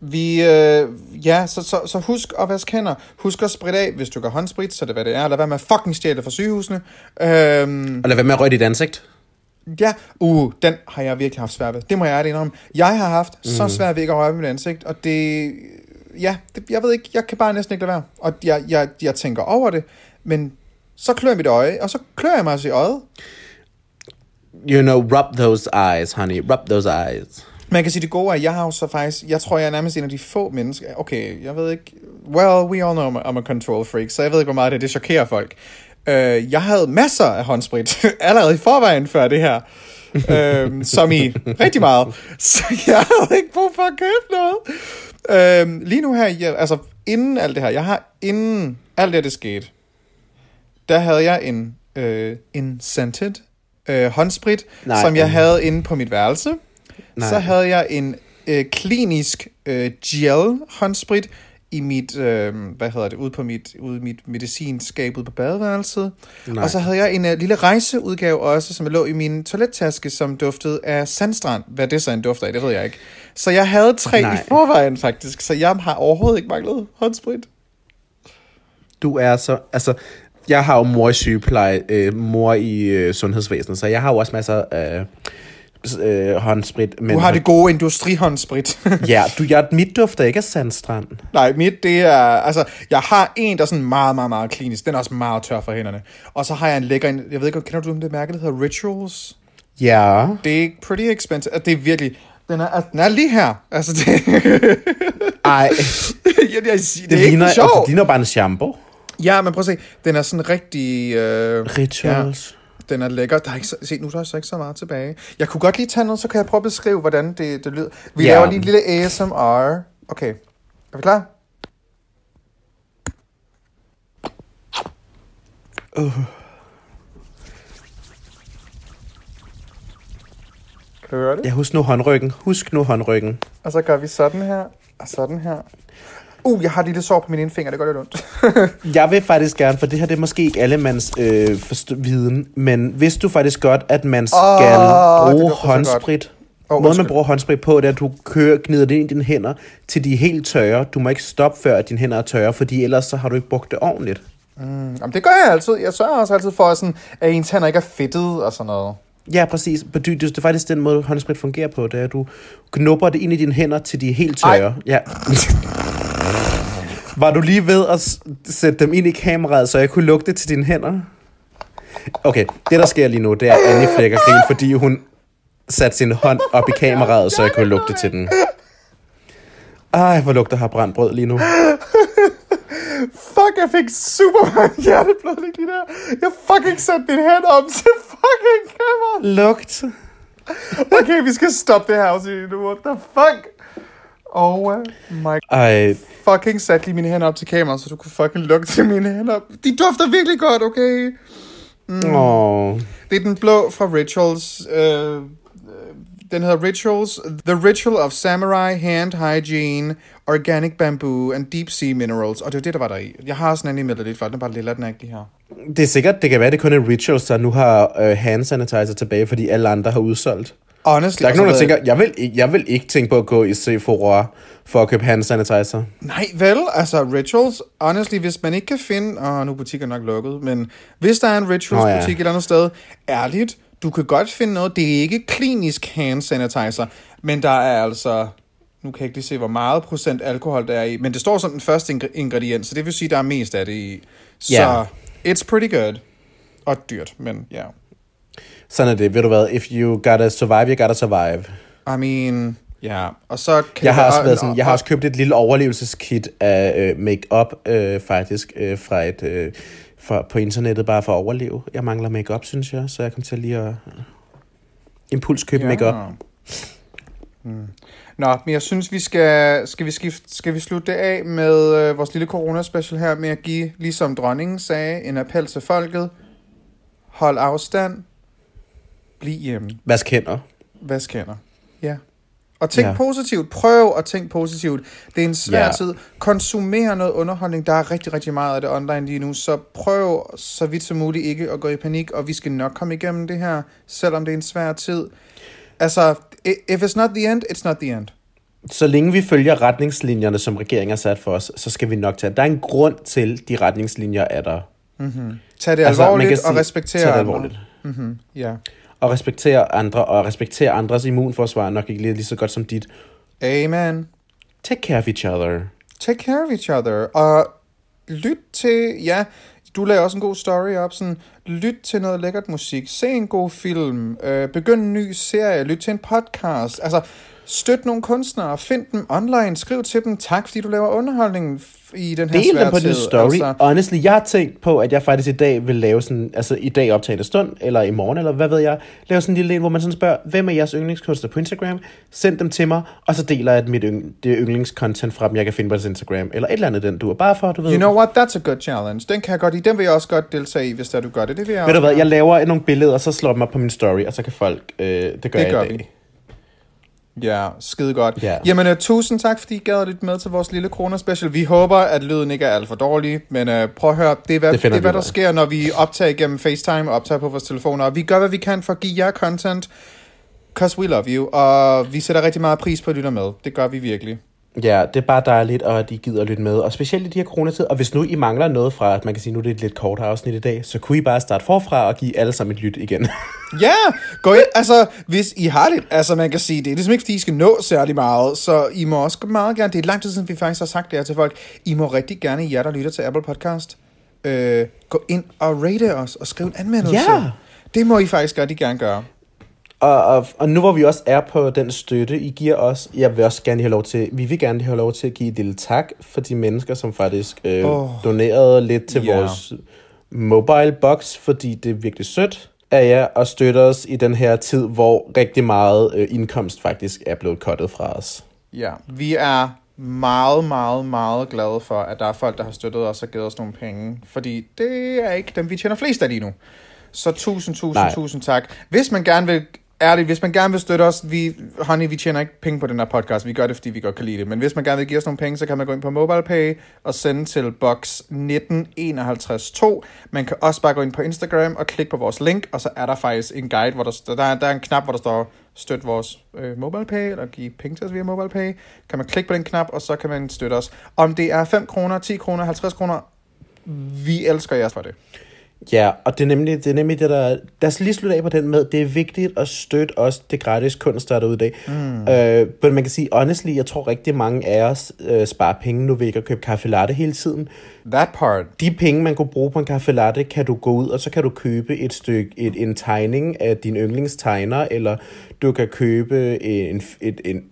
[SPEAKER 1] vi, øh, ja, så, så, så husk at vaske hænder. Husk at spritte af, hvis du gør håndsprit, så er det hvad det er. Lad være med at fucking stjæle fra sygehusene. Øhm,
[SPEAKER 2] Og lad være med at røre dit ansigt.
[SPEAKER 1] ja, uh, den har jeg virkelig haft svært ved. Det må jeg ærligt indrømme. Jeg har haft mm. så svært ved ikke at røre mit ansigt, og det, ja, det, jeg ved ikke, jeg kan bare næsten ikke lade være. Og jeg, jeg, jeg tænker over det, men så klør jeg mit øje, og så klør jeg mig altså i øjet.
[SPEAKER 2] You know, rub those eyes, honey. Rub those eyes.
[SPEAKER 1] Man kan sige det gode er, at jeg har jo så faktisk, jeg tror, jeg er nærmest en af de få mennesker, okay, jeg ved ikke, well, we all know I'm a, control freak, så jeg ved ikke, hvor meget det, det chokerer folk. Uh, jeg havde masser af håndsprit, (laughs) allerede i forvejen før det her, uh, som i rigtig meget, (laughs) så jeg havde ikke brug for at købe noget. Uh, lige nu her, jeg, altså inden alt det her, jeg har inden alt det, det skete, der havde jeg en, øh, en scented øh, håndsprit, Nej, som jeg havde inde på mit værelse. Nej. Så havde jeg en øh, klinisk øh, gel håndsprit i mit, øh, hvad hedder det, ude på mit, ude mit medicinskab ude på badeværelset.
[SPEAKER 2] Nej.
[SPEAKER 1] Og så havde jeg en øh, lille rejseudgave også, som lå i min toilettaske, som duftede af sandstrand. Hvad det så en dufter af, det ved jeg ikke. Så jeg havde tre
[SPEAKER 2] Nej.
[SPEAKER 1] i forvejen faktisk, så jeg har overhovedet ikke manglet håndsprit.
[SPEAKER 2] Du er så... Altså, jeg har jo mor i sygepleje, øh, mor i øh, sundhedsvæsenet, så jeg har jo også masser af øh, håndsprit. Men
[SPEAKER 1] Du har det gode industrihåndsprit. (laughs)
[SPEAKER 2] Ja, du, jeg, mit dufter ikke af sandstrand.
[SPEAKER 1] Nej, mit det er, altså, jeg har en, der er sådan meget, meget, meget klinisk. Den er også meget tør for hænderne. Og så har jeg en lækker, en, jeg ved ikke, kender du det mærke, der hedder Rituals?
[SPEAKER 2] Ja.
[SPEAKER 1] Det er pretty expensive. og Det er virkelig, den er, altså, den er lige her. Altså, det, (laughs)
[SPEAKER 2] Ej,
[SPEAKER 1] jeg, jeg, det,
[SPEAKER 2] det,
[SPEAKER 1] er ikke
[SPEAKER 2] ligner,
[SPEAKER 1] for sjov.
[SPEAKER 2] altså, det ligner bare en shampoo.
[SPEAKER 1] Ja, men prøv at se, den er sådan rigtig... Øh,
[SPEAKER 2] Rituals.
[SPEAKER 1] Ja, den er lækker. Der er ikke så, se, nu er der så ikke så meget tilbage. Jeg kunne godt lige tage noget, så kan jeg prøve at beskrive, hvordan det, det lyder. Vi
[SPEAKER 2] Ja.
[SPEAKER 1] laver lige en lille ASMR. Okay, er vi klar? Kan du høre det?
[SPEAKER 2] Ja, husk nu håndryggen. Husk nu håndryggen.
[SPEAKER 1] Og så gør vi sådan her, og sådan her. Uh, jeg har et lille sår på min indfinger, det gør lidt ondt. (laughs)
[SPEAKER 2] Jeg vil faktisk gerne, for det her det er måske ikke allemands øh, forst- viden, men vidste du faktisk godt, at man skal
[SPEAKER 1] det
[SPEAKER 2] bruge håndsprit?
[SPEAKER 1] Åh,
[SPEAKER 2] Måden man bruger håndsprit på, det er, at du kører, gnider det ind i dine hænder, til de er helt tørre. Du må ikke stoppe, før at dine hænder er tørre, fordi ellers så har du ikke brugt det ordentligt.
[SPEAKER 1] Jamen, det gør jeg altid. Jeg sørger også altid for, sådan, at ens hænder ikke er fedtet og sådan noget.
[SPEAKER 2] Ja, præcis. Det det er faktisk den måde, håndsprit fungerer på. Det er, at du knupper det ind i dine hænder, til de er helt tørre. Ja. (laughs) Var du lige ved at sætte dem ind i kameraet, så jeg kunne lugte til dine hænder? Okay, det der sker lige nu, det er, at Annie flækker grin, fordi hun satte sin hånd op i kameraet, så jeg kunne lugte til den. Ej, hvor lugter har brændt brød lige nu.
[SPEAKER 1] Fuck, jeg fik super mange hjerteblødning lige der. Jeg fucking satte min hand op til fucking kamera.
[SPEAKER 2] Lugt.
[SPEAKER 1] Okay, vi skal stoppe det her afsnit nu. What the fuck? Oh my
[SPEAKER 2] Ej,
[SPEAKER 1] fucking satte lige mine hænder op til kameraet, så du kunne fucking lukke til mine hænder. De dufter virkelig godt, okay?
[SPEAKER 2] åh.
[SPEAKER 1] Det er den blå fra Rituals. Øh, øh, den hedder Rituals. The Ritual of Samurai Hand Hygiene, Organic Bamboo and Deep Sea Minerals. Og det er det, der var der i. Jeg har sådan en med lidt, for den er bare lille, den er ikke lige her.
[SPEAKER 2] Det er sikkert, det kan være, det kun er Rituals, der nu har øh, hand sanitizer tilbage, fordi alle andre har udsolgt.
[SPEAKER 1] Honestly.
[SPEAKER 2] Der er ikke nogen, der
[SPEAKER 1] altså,
[SPEAKER 2] tænker, jeg vil, ikke, jeg vil ikke tænke på at gå i Sephora for at købe hand sanitizer.
[SPEAKER 1] Nej, vel, altså Rituals, honestly, hvis man ikke kan finde, og nu er butikken nok lukket, men hvis der er en Rituals
[SPEAKER 2] Nå
[SPEAKER 1] oh,
[SPEAKER 2] ja.
[SPEAKER 1] butik et eller andet sted, ærligt, du kan godt finde noget, det er ikke klinisk hand sanitizer, men der er altså, nu kan jeg ikke lige se, hvor meget procent alkohol der er i, men det står som den første ingre- ingrediens, så det vil sige, der er mest af det i. Så
[SPEAKER 2] Ja.
[SPEAKER 1] it's pretty good. Og dyrt, men ja. Yeah.
[SPEAKER 2] Sådan er det, ved du hvad, if you gotta survive, you gotta survive.
[SPEAKER 1] I mean, ja. Yeah. Og så kan
[SPEAKER 2] Jeg har også
[SPEAKER 1] være-
[SPEAKER 2] været sådan, jeg har
[SPEAKER 1] og-
[SPEAKER 2] også købt et lille overlevelseskit af øh, make-up, øh, faktisk, øh, fra et, øh, fra, på internettet, bare for at overleve. Jeg mangler make-up, synes jeg, så jeg kom til lige at impulskøbe ja. make-up.
[SPEAKER 1] Hmm. Nå, men jeg synes, vi skal, skal, vi skifte, skal vi slutte det af med øh, vores lille corona-special her, med at give, ligesom dronningen sagde, en appel til folket. Hold afstand. Bliv hjemme.
[SPEAKER 2] Vask hænder.
[SPEAKER 1] Vask hænder. Ja. Og tænk
[SPEAKER 2] Ja.
[SPEAKER 1] positivt. Prøv at tænke positivt. Det er en svær
[SPEAKER 2] Ja.
[SPEAKER 1] tid. Konsumer noget underholdning. Der er rigtig, rigtig meget af det online lige nu. Så prøv så vidt som muligt ikke at gå i panik. Og vi skal nok komme igennem det her, selvom det er en svær tid. Altså, if it's not the end, it's not the end.
[SPEAKER 2] Så længe vi følger retningslinjerne, som regeringen har sat for os, så skal vi nok tage. Der er en grund til, de retningslinjer er der.
[SPEAKER 1] Tag det
[SPEAKER 2] Altså,
[SPEAKER 1] altså, alvorligt og
[SPEAKER 2] sige-
[SPEAKER 1] respektere
[SPEAKER 2] tag det alvorligt.
[SPEAKER 1] Mm-hmm. Ja.
[SPEAKER 2] Og respektere andre, og respektere andres immunforsvar er nok ikke lige, lige så godt som dit.
[SPEAKER 1] Amen.
[SPEAKER 2] Take care of each other.
[SPEAKER 1] Take care of each other. Og lyt til, ja, du lavede også en god story op, sådan, lyt til noget lækkert musik, se en god film, øh, begynd en ny serie, lyt til en podcast, altså, støt nogle kunstnere, find dem online, skriv til dem, tak fordi du laver underholdning i den her
[SPEAKER 2] Del dem på din story.
[SPEAKER 1] Altså.
[SPEAKER 2] Honestly, jeg har tænkt på, at jeg faktisk i dag vil lave sådan, altså i dag optagende stund, eller i morgen, eller hvad ved jeg, lave sådan en lille en, hvor man sådan spørger, hvem er jeres yndlingskunstner på Instagram? Send dem til mig, og så deler jeg mit yng- det yndlingscontent fra dem, jeg kan finde på deres Instagram, eller et eller andet den du er bare for, du ved.
[SPEAKER 1] you know what, that's a good challenge. Den kan jeg godt lide. Den vil jeg også godt deltage i, hvis der du gør det. Det vil jeg
[SPEAKER 2] Ved du hvad, jeg laver nogle billeder, og så slår dem op på min story, og så kan folk, øh, det gør
[SPEAKER 1] Det
[SPEAKER 2] jeg
[SPEAKER 1] gør
[SPEAKER 2] i dag.
[SPEAKER 1] vi. Ja, skide godt.
[SPEAKER 2] Ja.
[SPEAKER 1] Jamen, uh, tusind tak, fordi I gad lidt med til vores lille corona-special. Vi håber, at lyden ikke er alt for dårlig, men uh, prøv at høre, det er, hvad,
[SPEAKER 2] Det
[SPEAKER 1] det er, hvad der sker, når vi optager gennem FaceTime og optager på vores telefoner. Og vi gør, hvad vi kan for at give jer content, cause we love you. Og vi sætter rigtig meget pris på at lytte med. Det gør vi virkelig.
[SPEAKER 2] Ja, det er bare dejligt, og at I gider at lytte med. Og specielt i de her coronatid. Og hvis nu I mangler noget fra, at man kan sige, nu er det et lidt kort afsnit i dag, så kunne I bare starte forfra og give alle sammen et lyt igen. (laughs)
[SPEAKER 1] Ja, gå ind. Altså, hvis I har det, altså man kan sige, det er ligesom ikke, fordi I skal nå særlig meget, så I må også meget gerne, det er lang tid siden, vi faktisk har sagt det her til folk, I må rigtig gerne, jer der lytter til Apple Podcast, øh, gå ind og rate os og skrive en anmeldelse.
[SPEAKER 2] Ja.
[SPEAKER 1] Det må I faktisk rigtig gerne gøre.
[SPEAKER 2] Og, og, og nu hvor vi også er på den støtte, I giver os, jeg vil også gerne have lov til, vi vil gerne have lov til at give et lille tak for de mennesker, som faktisk øh, oh, donerede lidt til
[SPEAKER 1] Ja.
[SPEAKER 2] vores mobile box, fordi det er virkelig sødt af jer at støtte os i den her tid, hvor rigtig meget øh, indkomst faktisk er blevet kottet fra os.
[SPEAKER 1] Ja, vi er meget, meget, meget glade for, at der er folk, der har støttet os og givet os nogle penge, fordi det er ikke dem, vi tjener flest af lige nu. Så tusind, tusind.
[SPEAKER 2] Nej.
[SPEAKER 1] tusind tak. Hvis man gerne vil, ærligt, hvis man gerne vil støtte os, vi, honey, vi tjener ikke penge på den her podcast, vi gør det, fordi vi godt kan lide det, men hvis man gerne vil give os nogle penge, så kan man gå ind på MobilePay og sende til box 19512. Man kan også bare gå ind på Instagram og klikke på vores link, og så er der faktisk en guide, hvor der, der, er, der er en knap, hvor der står støt vores øh, MobilePay, eller give penge til os via MobilePay. Kan man klikke på den knap, og så kan man støtte os. Om det er 5 kroner, 10 kroner, 50 kroner, vi elsker jer for det.
[SPEAKER 2] Ja, og det er nemlig det, er nemlig det der... Lad os lige slutte af på den med, det er vigtigt at støtte også det gratis kunst, der er derude i dag. Mm. Øh, men man kan sige, honestly, jeg tror rigtig mange af os øh, sparer penge nu ved ikke at købe kaffe latte hele tiden.
[SPEAKER 1] That part.
[SPEAKER 2] De penge, man kunne bruge på en kaffe latte, kan du gå ud, og så kan du købe et stykke, et, en tegning af din yndlingstegner, eller du kan købe en, et, en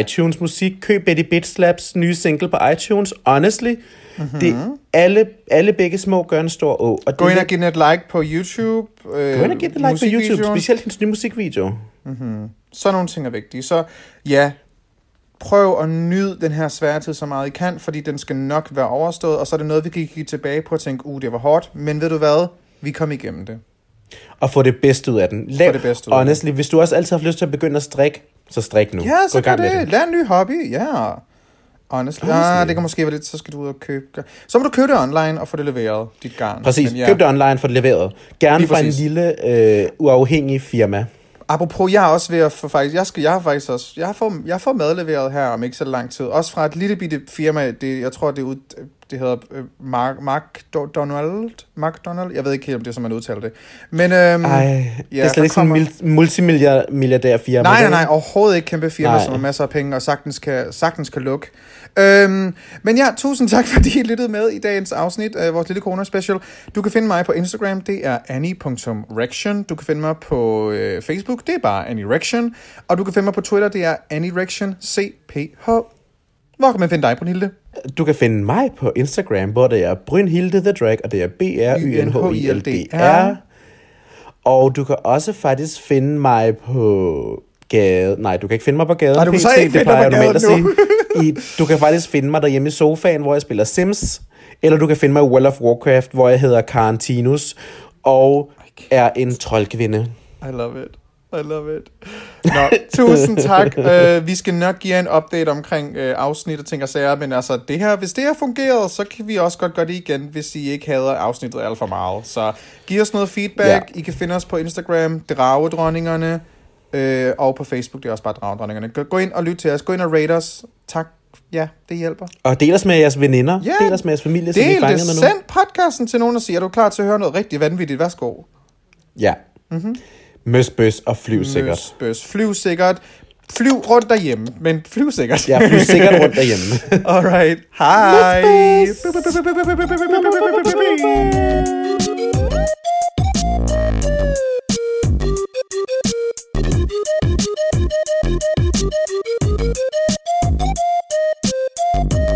[SPEAKER 2] iTunes musik. Køb Betty Bitslaps nye single på iTunes. Honestly, mm-hmm. det alle, alle begge små gør en stor å. Og
[SPEAKER 1] Gå ind og giv et like på YouTube. Øh,
[SPEAKER 2] Gå ind og giv det like på YouTube, specielt hendes nye musikvideo.
[SPEAKER 1] Sådan nogle ting er vigtige. Så ja, prøv at nyde den her svære tid så meget I kan, fordi den skal nok være overstået, og så er det noget, vi kan kigge tilbage på og tænke, uh, det var hårdt, men ved du hvad? Vi kom igennem det.
[SPEAKER 2] Og få det bedste ud af den. Lav,
[SPEAKER 1] det bedste ud af den.
[SPEAKER 2] honestly, hvis du også altid har lyst til at begynde at strikke, så strik nu.
[SPEAKER 1] Ja,
[SPEAKER 2] Gå
[SPEAKER 1] så
[SPEAKER 2] i med
[SPEAKER 1] det. Lær en ny hobby, ja. Honestly.
[SPEAKER 2] Honestly.
[SPEAKER 1] Ah, det kan måske være lidt, så skal du ud og købe. Så må du købe det online og få det leveret, dit garn.
[SPEAKER 2] Præcis,
[SPEAKER 1] Men
[SPEAKER 2] ja. køb det online, få det leveret. Gerne fra en lille, øh, uafhængig firma.
[SPEAKER 1] Apropos, jeg er også ved at få faktisk, jeg, skal, jeg har faktisk også, jeg fået, jeg har fået mad leveret her om ikke så lang tid. Også fra et lille bitte firma, det, jeg tror det er ud, det hedder øh, Mark, McDonald, McDonald, jeg ved ikke helt, om det er, som man udtaler det. Men, øhm,
[SPEAKER 2] Ej,
[SPEAKER 1] ja,
[SPEAKER 2] det er slet ikke sådan en
[SPEAKER 1] kommer-
[SPEAKER 2] mul- multimilliardær firma.
[SPEAKER 1] Nej, nej, nej, overhovedet ikke kæmpe firma,
[SPEAKER 2] Nej.
[SPEAKER 1] som har masser af penge og sagtens kan, sagtens kan lukke. Øhm, men ja, tusind tak, (laughs) fordi I lyttede med i dagens afsnit af vores lille corona special. Du kan finde mig på Instagram, det er annie.rection. Du kan finde mig på øh, Facebook, det er bare annierection. Og du kan finde mig på Twitter, det er annierection CPH. Hvor kan man finde dig, Brunhilde?
[SPEAKER 2] Du kan finde mig på Instagram, hvor det er Brynhilde the Drag, og det er b r y n h i l d r Og du kan også faktisk finde mig på gade... Nej, du kan ikke finde mig på gaden.
[SPEAKER 1] Nej, du kan så ikke
[SPEAKER 2] det
[SPEAKER 1] finde
[SPEAKER 2] plejer
[SPEAKER 1] mig
[SPEAKER 2] jeg normalt at sige. I, du kan faktisk finde mig derhjemme i sofaen, hvor jeg spiller Sims. Eller du kan finde mig i World of Warcraft, hvor jeg hedder Karantinus og er en troldkvinde.
[SPEAKER 1] I love it. I love it. Nå, (laughs) tusind tak. Uh, vi skal nok give jer en update omkring uh, afsnit og ting og sager, men altså, det her, hvis det har fungeret, så kan vi også godt gøre det igen, hvis I ikke hader afsnittet alt for meget. Så giv os noget feedback.
[SPEAKER 2] Ja.
[SPEAKER 1] I kan finde os på Instagram, Dragedronningerne, uh, og på Facebook, det er også bare Dragedronningerne. Gå, gå ind og lyt til os. Gå ind og rate os. Tak. Ja, det hjælper.
[SPEAKER 2] Og del os med jeres veninder.
[SPEAKER 1] Ja.
[SPEAKER 2] Del os med jeres familie, som vi er
[SPEAKER 1] Del det.
[SPEAKER 2] fanget med nu.
[SPEAKER 1] Send podcasten til nogen og sig, er du klar til at høre noget rigtig vanvittigt? Værsgo.
[SPEAKER 2] Ja. Mm-hmm. Møs, bøs og flyv sikkert.
[SPEAKER 1] Møs, bøs, flyv sikkert. Flyv rundt derhjemme, men flyv sikkert.
[SPEAKER 2] ja, flyv sikkert rundt (laughs) derhjemme.
[SPEAKER 1] Alright. Hej.
[SPEAKER 2] Thank you.